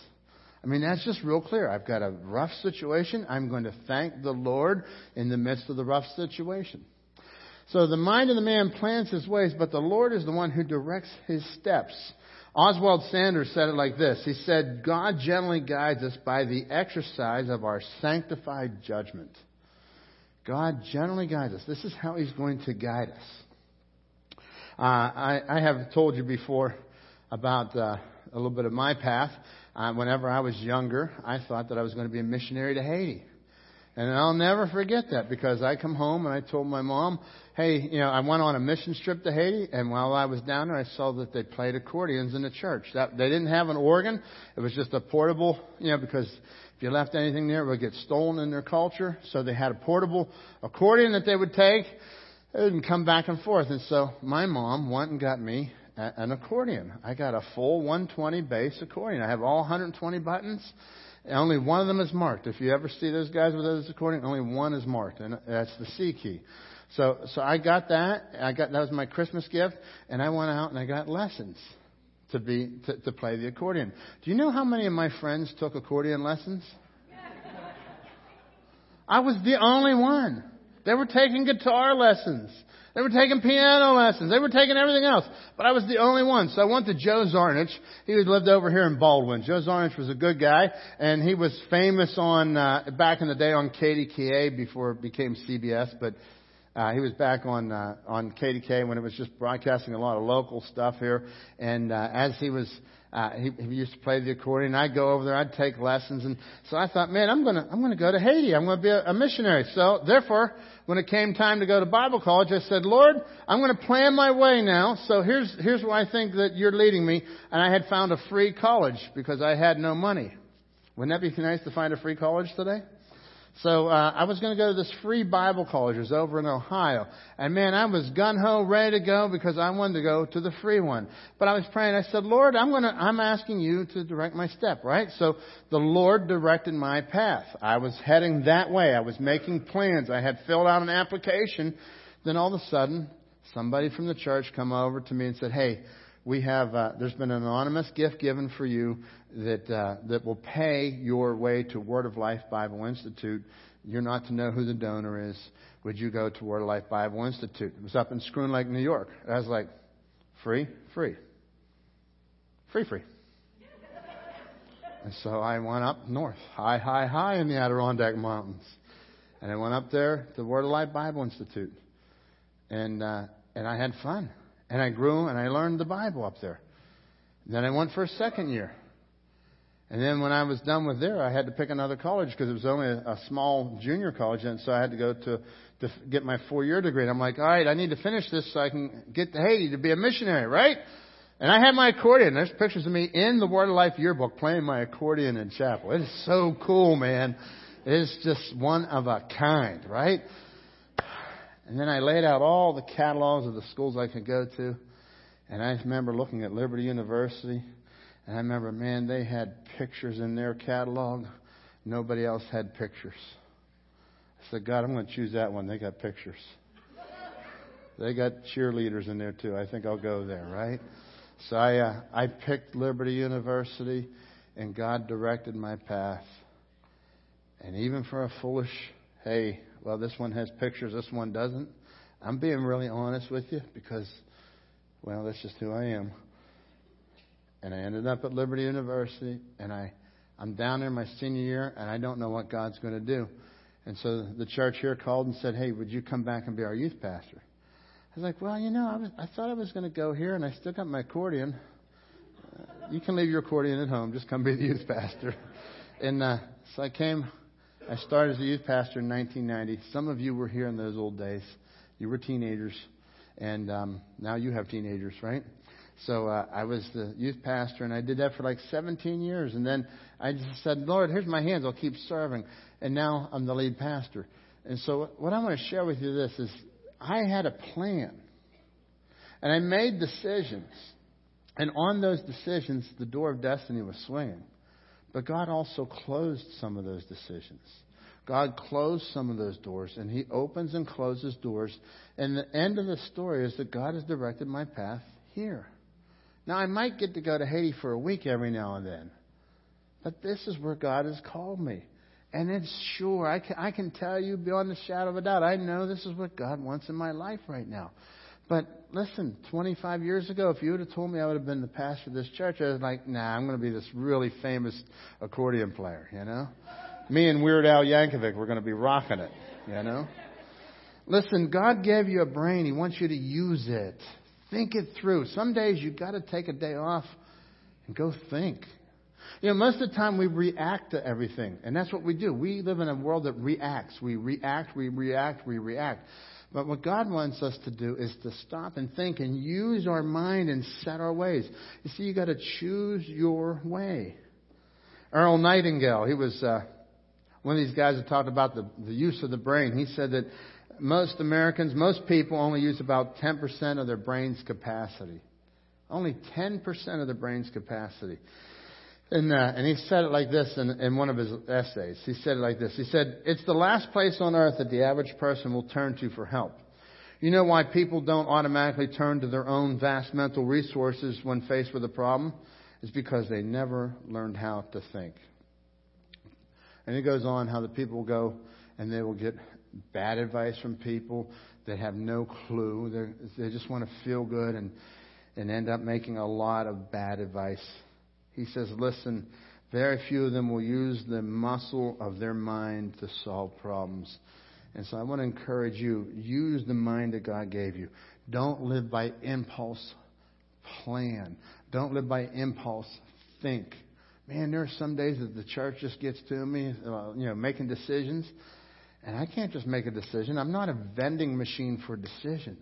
I mean, that's just real clear. I've got a rough situation. I'm going to thank the Lord in the midst of the rough situation. So the mind of the man plans his ways, but the Lord is the one who directs his steps. Oswald Sanders said it like this. He said, God generally guides us by the exercise of our sanctified judgment. God generally guides us. This is how he's going to guide us. Uh, I, I, have told you before about uh, a little bit of my path. Whenever I was younger, I thought that I was going to be a missionary to Haiti. And I'll never forget that because I come home and I told my mom, hey, you know, I went on a mission trip to Haiti, and while I was down there, I saw that they played accordions in the church. That, they didn't have an organ. It was just a portable, you know, because if you left anything there, it would get stolen in their culture. So they had a portable accordion that they would take and come back and forth. And so my mom went and got me an accordion. I got a full 120 bass accordion. I have all 120 buttons. And only one of them is marked. If you ever see those guys with those accordion, only one is marked, and that's the C key. So, so I got that. I got that was my Christmas gift, and I went out and I got lessons to be to, to play the accordion. Do you know how many of my friends took accordion lessons? I was the only one. They were taking guitar lessons. They were taking piano lessons. They were taking everything else. But I was the only one. So I went to Joe Zarnich. He lived over here in Baldwin. Joe Zarnich was a good guy, and he was famous on, uh, back in the day on KDKA before it became CBS, but uh, he was back on uh, on KDK when it was just broadcasting a lot of local stuff here. And uh, as he was, uh, he, he used to play the accordion. I'd go over there. I'd take lessons. And so I thought, man, I'm gonna I'm gonna go to Haiti. I'm gonna be a, a missionary. So therefore, when it came time to go to Bible college, I said, Lord, I'm going to plan my way now. So here's, here's where I think that you're leading me. And I had found a free college because I had no money. Wouldn't that be nice to find a free college today? So uh, I was going to go to this free Bible college. It was over in Ohio. And man, I was gun ho ready to go because I wanted to go to the free one. But I was praying. I said, Lord, I'm going to, I'm asking you to direct my step, right? So the Lord directed my path. I was heading that way. I was making plans. I had filled out an application. Then all of a sudden, somebody from the church come over to me and said, Hey, we have uh, there's been an anonymous gift given for you that uh, that will pay your way to Word of Life Bible Institute. You're not to know who the donor is. Would you go to Word of Life Bible Institute? It was up in Schroon Lake, New York. I was like, free, free, free, free. And so I went up north, high, high, high in the Adirondack Mountains, and I went up there to Word of Life Bible Institute, and uh, and I had fun. And I grew and I learned the Bible up there. And Then I went for a second year. And then when I was done with there, I had to pick another college because it was only a, a small junior college, and so I had to go to to get my four-year degree. And I'm like, all right, I need to finish this so I can get to Haiti to be a missionary, right? And I had my accordion. There's pictures of me in the Word of Life yearbook playing my accordion in chapel. It is so cool, man. It is just one of a kind, right? And then I laid out all the catalogs of the schools I could go to. And I remember looking at Liberty University. And I remember, man, they had pictures in their catalog. Nobody else had pictures. I said, God, I'm going to choose that one. They got pictures. They got cheerleaders in there too. I think I'll go there, right? So I, uh, I picked Liberty University, and God directed my path. And even for a foolish, hey, well, this one has pictures, this one doesn't. I'm being really honest with you because, well, that's just who I am. And I ended up at Liberty University, and I, I'm down there my senior year, and I don't know what God's going to do. And so the church here called and said, "Hey, would you come back and be our youth pastor?" I was like, "Well, you know, I, was, I thought I was going to go here, and I still got my accordion. You can leave your accordion at home. Just come be the youth pastor." And uh, so I came I started as a youth pastor in 1990. Some of you were here in those old days. You were teenagers, and um, now you have teenagers, right? So uh, I was the youth pastor, and I did that for like 17 years. And then I just said, Lord, here's my hands. I'll keep serving. And now I'm the lead pastor. And so what I want to share with you this is I had a plan. And I made decisions. And on those decisions, the door of destiny was swinging. But God also closed some of those decisions. God closed some of those doors, and He opens and closes doors. And the end of the story is that God has directed my path here. Now, I might get to go to Haiti for a week every now and then, but this is where God has called me. And it's sure, I can, I can tell you beyond the shadow of a doubt, I know this is what God wants in my life right now. But listen, 25 years ago, if you would have told me I would have been the pastor of this church, I was like, nah, I'm going to be this really famous accordion player, you know? Me and Weird Al Yankovic, we're going to be rocking it, you know? Listen, God gave you a brain. He wants you to use it. Think it through. Some days you've got to take a day off and go think. You know, most of the time we react to everything, and that's what we do. We live in a world that reacts. We react, we react, we react. But what God wants us to do is to stop and think and use our mind and set our ways. You see, you got to choose your way. Earl Nightingale, he was uh, one of these guys that talked about the, the use of the brain. He said that most Americans, most people only use about 10% of their brain's capacity. Only 10% of the brain's capacity. And, uh, and he said it like this in, in one of his essays. He said it like this. He said, It's the last place on earth that the average person will turn to for help. You know why people don't automatically turn to their own vast mental resources when faced with a problem? It's because they never learned how to think. And it goes on how the people will go and they will get bad advice from people that have no clue. They're, they just want to feel good and, and end up making a lot of bad advice he says, listen, very few of them will use the muscle of their mind to solve problems. And so I want to encourage you use the mind that God gave you. Don't live by impulse plan. Don't live by impulse think. Man, there are some days that the church just gets to me, uh, you know, making decisions, and I can't just make a decision. I'm not a vending machine for decisions.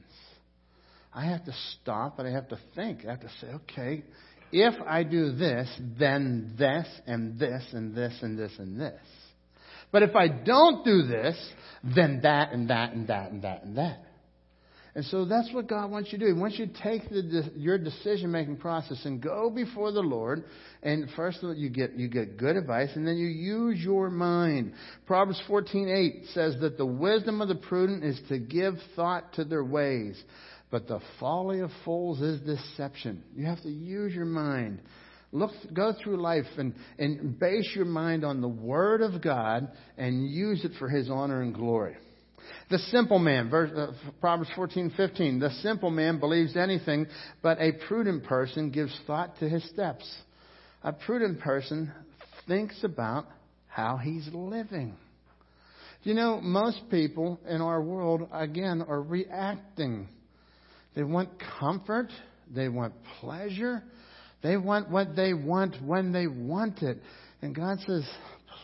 I have to stop and I have to think. I have to say, okay, if I do this, then this and this and this and this and this. But if I don't do this, then that and that and that and that and that. And so that's what God wants you to do. He wants you to take the, your decision making process and go before the Lord. And first of all, you get, you get good advice and then you use your mind. Proverbs 14:8 says that the wisdom of the prudent is to give thought to their ways. But the folly of fools is deception. You have to use your mind. Look, go through life and, and base your mind on the Word of God and use it for His honor and glory. The simple man, verse, uh, Proverbs 14:15. The simple man believes anything, but a prudent person gives thought to his steps. A prudent person thinks about how he's living. You know, most people in our world, again, are reacting. They want comfort. They want pleasure. They want what they want when they want it. And God says,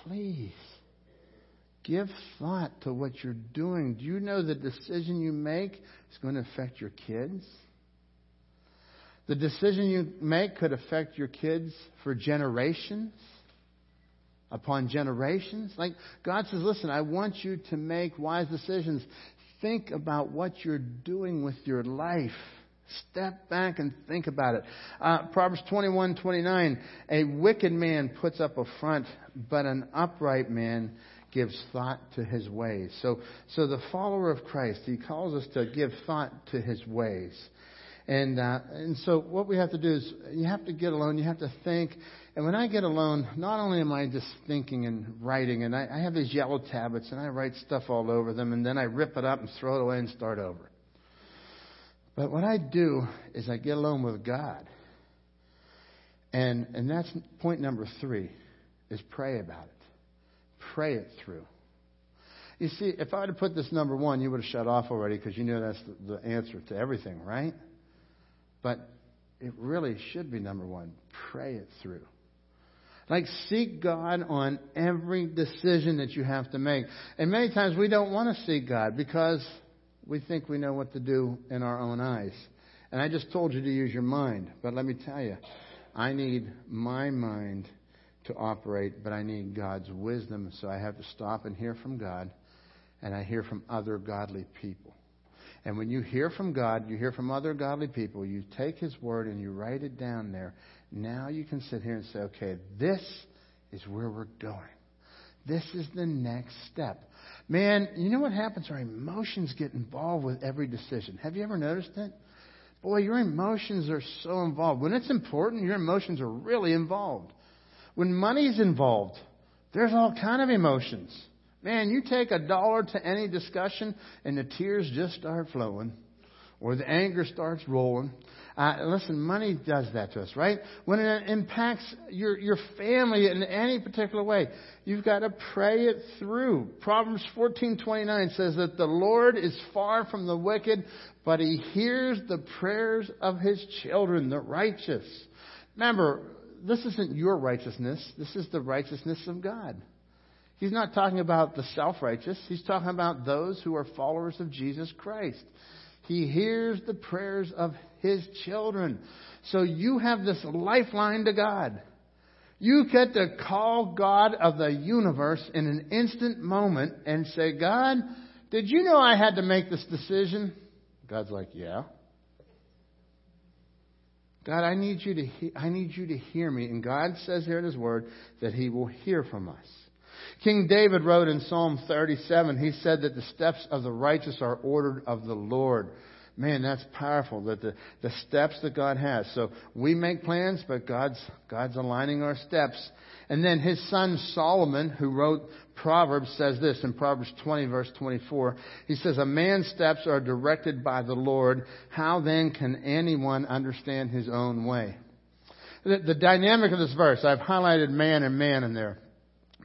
please, give thought to what you're doing. Do you know the decision you make is going to affect your kids? The decision you make could affect your kids for generations upon generations. Like God says, listen, I want you to make wise decisions. Think about what you're doing with your life. Step back and think about it. Uh, Proverbs 21, 29. A wicked man puts up a front, but an upright man gives thought to his ways. So, so the follower of Christ, he calls us to give thought to his ways. And, uh, and so what we have to do is you have to get alone, you have to think. And when I get alone, not only am I just thinking and writing, and I, I have these yellow tablets and I write stuff all over them, and then I rip it up and throw it away and start over. But what I do is I get alone with God. And, and that's point number three, is pray about it. Pray it through. You see, if I had put this number one, you would have shut off already because you knew that's the, the answer to everything, right? But it really should be number one. Pray it through. Like, seek God on every decision that you have to make. And many times we don't want to seek God because we think we know what to do in our own eyes. And I just told you to use your mind. But let me tell you, I need my mind to operate, but I need God's wisdom. So I have to stop and hear from God, and I hear from other godly people. And when you hear from God, you hear from other godly people, you take His word and you write it down there. Now you can sit here and say, okay, this is where we're going. This is the next step. Man, you know what happens? Our emotions get involved with every decision. Have you ever noticed it? Boy, your emotions are so involved. When it's important, your emotions are really involved. When money's involved, there's all kind of emotions. Man, you take a dollar to any discussion and the tears just start flowing or the anger starts rolling. Uh, listen, money does that to us, right? When it impacts your, your family in any particular way, you've got to pray it through. Proverbs 14:29 says that the Lord is far from the wicked, but he hears the prayers of his children, the righteous. Remember, this isn't your righteousness. This is the righteousness of God. He's not talking about the self-righteous. He's talking about those who are followers of Jesus Christ. He hears the prayers of his children. So you have this lifeline to God. You get to call God of the universe in an instant moment and say, God, did you know I had to make this decision? God's like, yeah. God, I need you to he- I need you to hear me. And God says here in His Word that He will hear from us. King David wrote in Psalm 37, he said that the steps of the righteous are ordered of the Lord. Man, that's powerful that the, the steps that God has. So we make plans, but God's, God's aligning our steps. And then his son Solomon, who wrote Proverbs, says this in Proverbs 20 verse 24. He says, a man's steps are directed by the Lord. How then can anyone understand his own way? The, the dynamic of this verse, I've highlighted man and man in there.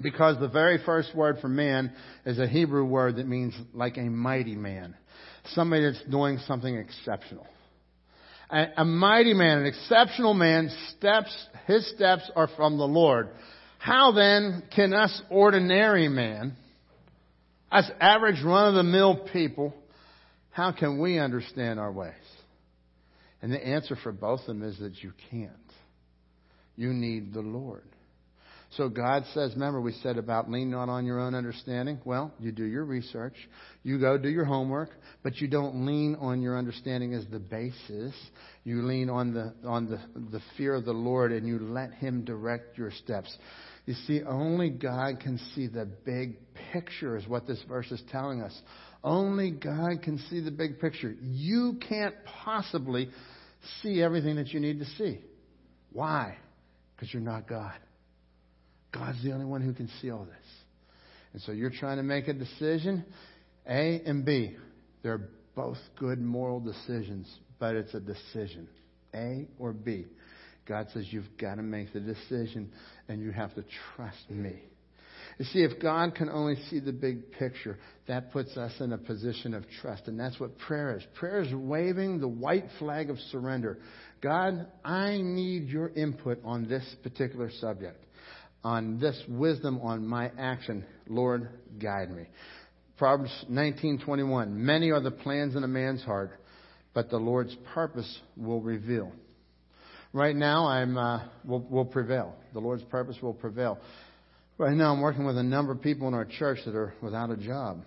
Because the very first word for man is a Hebrew word that means like a mighty man. Somebody that's doing something exceptional. A, a mighty man, an exceptional man, steps, his steps are from the Lord. How then can us ordinary man, us average run of the mill people, how can we understand our ways? And the answer for both of them is that you can't. You need the Lord. So God says, remember we said about lean not on your own understanding? Well, you do your research. You go do your homework, but you don't lean on your understanding as the basis. You lean on the, on the, the fear of the Lord and you let Him direct your steps. You see, only God can see the big picture is what this verse is telling us. Only God can see the big picture. You can't possibly see everything that you need to see. Why? Because you're not God. God's the only one who can see all this. And so you're trying to make a decision, A and B. They're both good moral decisions, but it's a decision, A or B. God says you've got to make the decision and you have to trust me. You see, if God can only see the big picture, that puts us in a position of trust. And that's what prayer is. Prayer is waving the white flag of surrender. God, I need your input on this particular subject on this wisdom on my action. Lord, guide me. Proverbs 19:21 Many are the plans in a man's heart, but the Lord's purpose will reveal. Right now, I'm uh, will, will prevail. The Lord's purpose will prevail. Right now, I'm working with a number of people in our church that are without a job,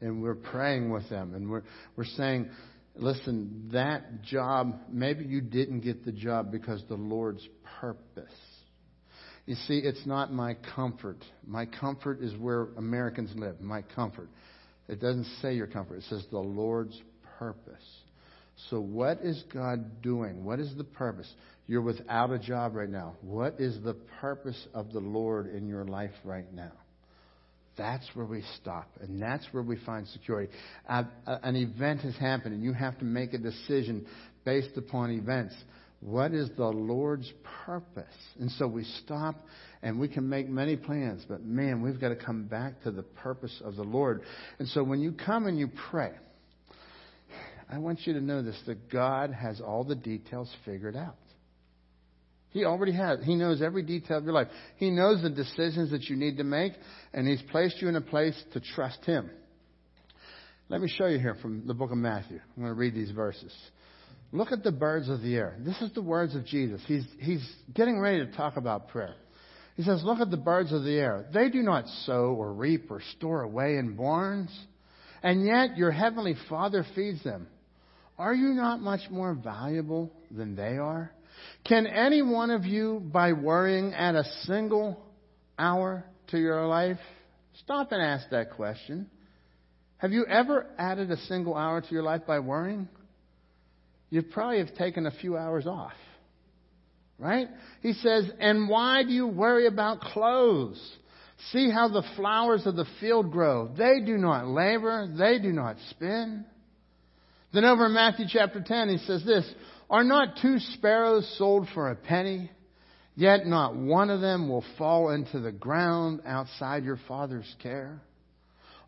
and we're praying with them, and we're we're saying, listen, that job maybe you didn't get the job because the Lord's purpose you see, it's not my comfort. My comfort is where Americans live. My comfort. It doesn't say your comfort. It says the Lord's purpose. So what is God doing? What is the purpose? You're without a job right now. What is the purpose of the Lord in your life right now? That's where we stop, and that's where we find security. Uh, an event has happened, and you have to make a decision based upon events. What is the Lord's purpose? And so we stop and we can make many plans, but man, we've got to come back to the purpose of the Lord. And so when you come and you pray, I want you to know this that God has all the details figured out. He already has. He knows every detail of your life. He knows the decisions that you need to make, and He's placed you in a place to trust Him. Let me show you here from the book of Matthew. I'm going to read these verses. Look at the birds of the air. This is the words of Jesus. He's, he's getting ready to talk about prayer. He says, Look at the birds of the air. They do not sow or reap or store away in barns, and yet your heavenly Father feeds them. Are you not much more valuable than they are? Can any one of you, by worrying, add a single hour to your life? Stop and ask that question. Have you ever added a single hour to your life by worrying? You probably have taken a few hours off. Right? He says, And why do you worry about clothes? See how the flowers of the field grow. They do not labor, they do not spin. Then over in Matthew chapter 10, he says this Are not two sparrows sold for a penny? Yet not one of them will fall into the ground outside your Father's care.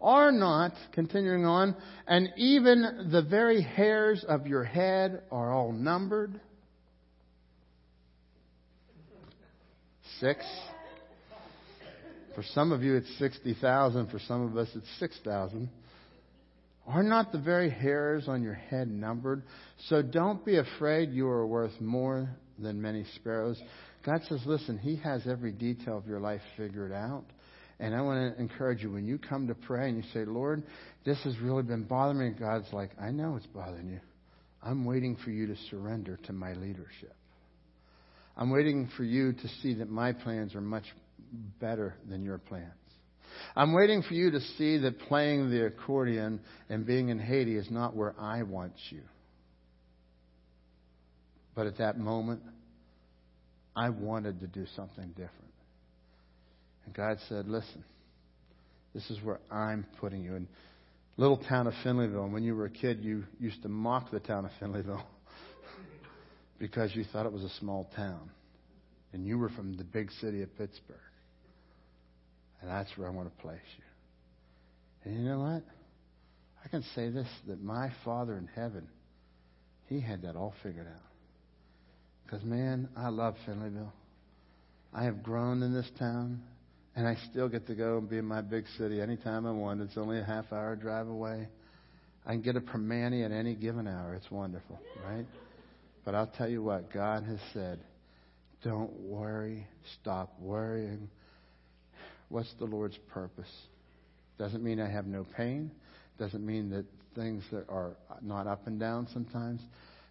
Are not, continuing on, and even the very hairs of your head are all numbered? Six. For some of you, it's 60,000. For some of us, it's 6,000. Are not the very hairs on your head numbered? So don't be afraid you are worth more than many sparrows. God says, listen, He has every detail of your life figured out. And I want to encourage you when you come to pray and you say, Lord, this has really been bothering me. God's like, I know it's bothering you. I'm waiting for you to surrender to my leadership. I'm waiting for you to see that my plans are much better than your plans. I'm waiting for you to see that playing the accordion and being in Haiti is not where I want you. But at that moment, I wanted to do something different. And God said, Listen, this is where I'm putting you. In little town of Finleyville, and when you were a kid, you used to mock the town of Finleyville because you thought it was a small town. And you were from the big city of Pittsburgh. And that's where I want to place you. And you know what? I can say this that my Father in heaven, He had that all figured out. Because, man, I love Finleyville. I have grown in this town. And I still get to go and be in my big city anytime I want. It's only a half hour drive away. I can get a Primanti at any given hour. It's wonderful, right? But I'll tell you what, God has said, Don't worry. Stop worrying. What's the Lord's purpose? Doesn't mean I have no pain. Doesn't mean that things that are not up and down sometimes.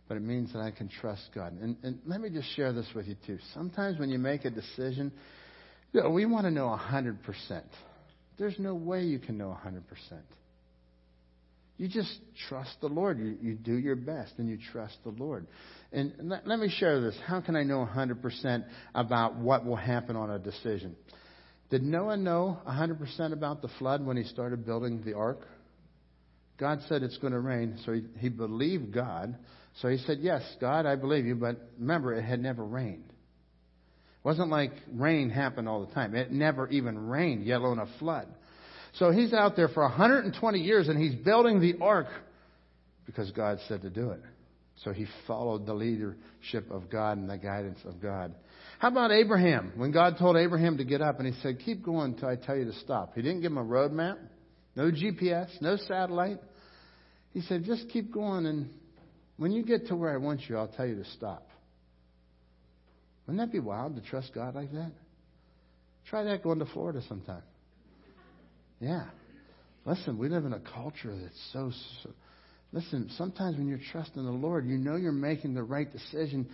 But it means that I can trust God. And, and let me just share this with you too. Sometimes when you make a decision, know, we want to know 100%. There's no way you can know 100%. You just trust the Lord. You, you do your best and you trust the Lord. And let, let me share this. How can I know 100% about what will happen on a decision? Did Noah know 100% about the flood when he started building the ark? God said it's going to rain, so he, he believed God. So he said, Yes, God, I believe you, but remember, it had never rained. Wasn't like rain happened all the time. It never even rained, yet alone a flood. So he's out there for 120 years and he's building the ark because God said to do it. So he followed the leadership of God and the guidance of God. How about Abraham? When God told Abraham to get up and he said, Keep going until I tell you to stop. He didn't give him a road map, no GPS, no satellite. He said, Just keep going and when you get to where I want you, I'll tell you to stop. Wouldn't that be wild to trust God like that? Try that going to Florida sometime. Yeah. Listen, we live in a culture that's so, so. Listen, sometimes when you're trusting the Lord, you know you're making the right decision,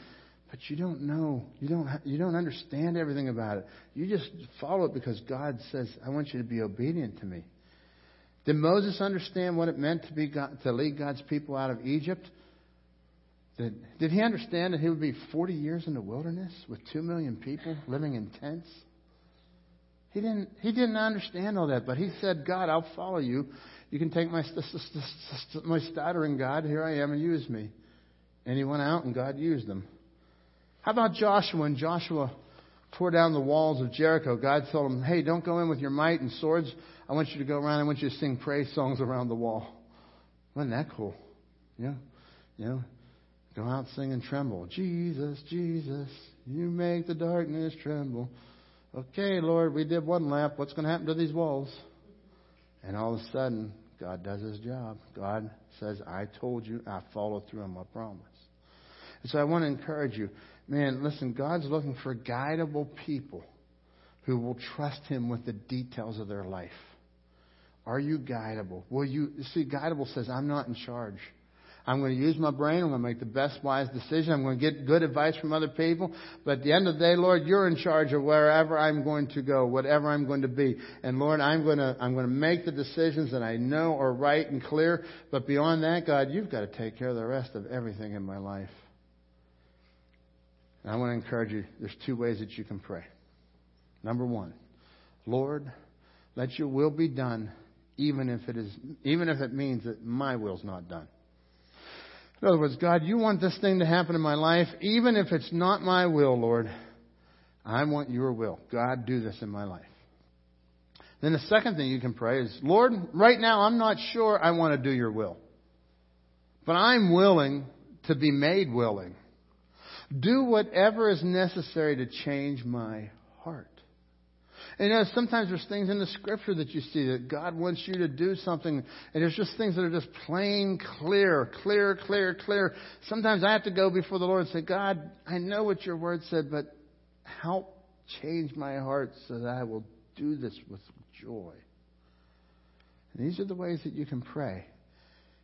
but you don't know. You don't. You don't understand everything about it. You just follow it because God says, "I want you to be obedient to me." Did Moses understand what it meant to be God, to lead God's people out of Egypt? Did, did he understand that he would be 40 years in the wilderness with 2 million people living in tents? He didn't, he didn't understand all that, but he said, God, I'll follow you. You can take my, my stuttering, God. Here I am, and use me. And he went out, and God used him. How about Joshua? When Joshua tore down the walls of Jericho, God told him, Hey, don't go in with your might and swords. I want you to go around. I want you to sing praise songs around the wall. Wasn't that cool? Yeah. You know, go out, sing, and tremble. Jesus, Jesus, you make the darkness tremble. Okay, Lord, we did one lap. What's going to happen to these walls? And all of a sudden, God does his job. God says, I told you, I followed through on my promise. And so I want to encourage you, man, listen, God's looking for guidable people who will trust him with the details of their life. Are you guidable? Will you see guidable says, I'm not in charge. I'm going to use my brain. I'm going to make the best wise decision. I'm going to get good advice from other people. But at the end of the day, Lord, you're in charge of wherever I'm going to go, whatever I'm going to be. And Lord, I'm going to, I'm going to make the decisions that I know are right and clear. But beyond that, God, you've got to take care of the rest of everything in my life. And I want to encourage you, there's two ways that you can pray. Number one, Lord, let your will be done, even if it is, even if it means that my will's not done. In other words, God, you want this thing to happen in my life, even if it's not my will, Lord. I want your will. God, do this in my life. Then the second thing you can pray is, Lord, right now I'm not sure I want to do your will. But I'm willing to be made willing. Do whatever is necessary to change my heart. And you know, sometimes there's things in the scripture that you see that God wants you to do something, and there's just things that are just plain clear, clear, clear, clear. Sometimes I have to go before the Lord and say, God, I know what your word said, but help change my heart so that I will do this with joy. And these are the ways that you can pray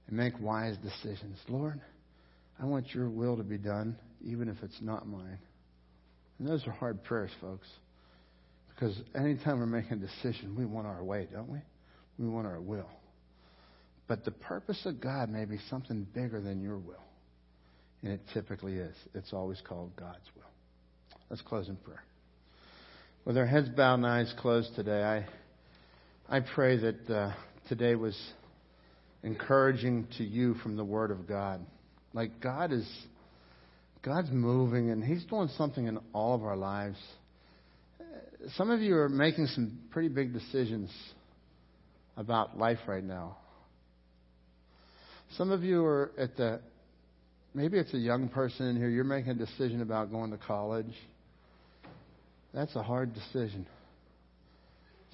and make wise decisions. Lord, I want your will to be done, even if it's not mine. And those are hard prayers, folks. Because anytime we're making a decision, we want our way, don't we? We want our will. But the purpose of God may be something bigger than your will. And it typically is. It's always called God's will. Let's close in prayer. With our heads bowed and eyes closed today, I, I pray that uh, today was encouraging to you from the Word of God. Like God is, God's moving and He's doing something in all of our lives some of you are making some pretty big decisions about life right now. Some of you are at the, maybe it's a young person in here, you're making a decision about going to college. That's a hard decision.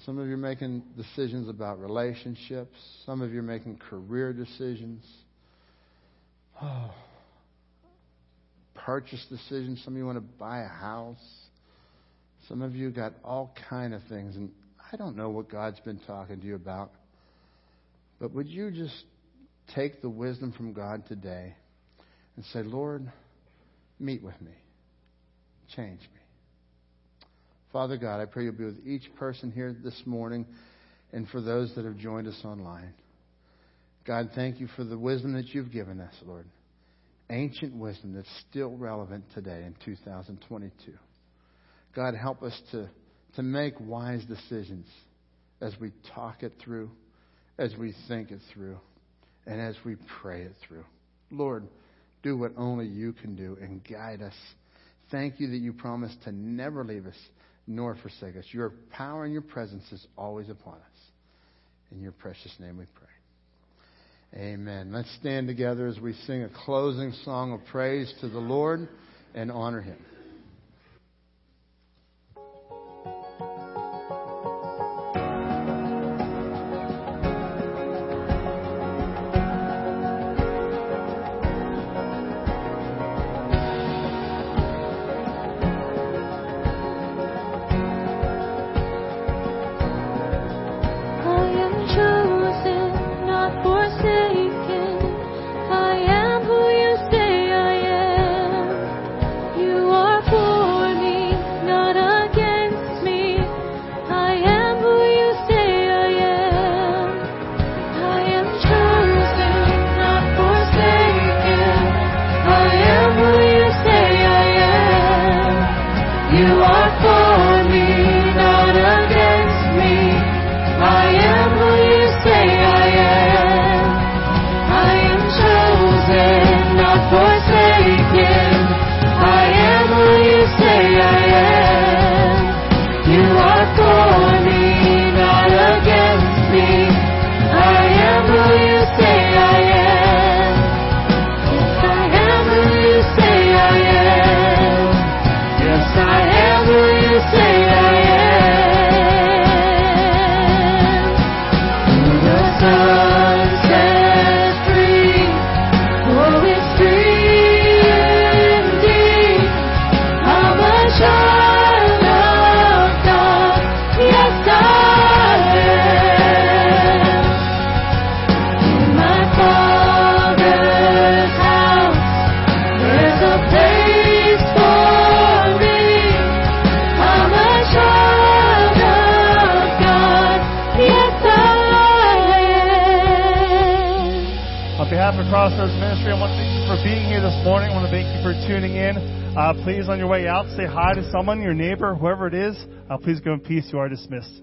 Some of you are making decisions about relationships. Some of you are making career decisions. Oh, purchase decisions. Some of you want to buy a house. Some of you got all kind of things, and I don't know what God's been talking to you about. But would you just take the wisdom from God today and say, Lord, meet with me, change me. Father God, I pray you'll be with each person here this morning and for those that have joined us online. God, thank you for the wisdom that you've given us, Lord. Ancient wisdom that's still relevant today in 2022. God, help us to, to make wise decisions as we talk it through, as we think it through, and as we pray it through. Lord, do what only you can do and guide us. Thank you that you promise to never leave us nor forsake us. Your power and your presence is always upon us. In your precious name we pray. Amen. Let's stand together as we sing a closing song of praise to the Lord and honor him. Someone, your neighbor, whoever it is. Uh, please go in peace. You are dismissed.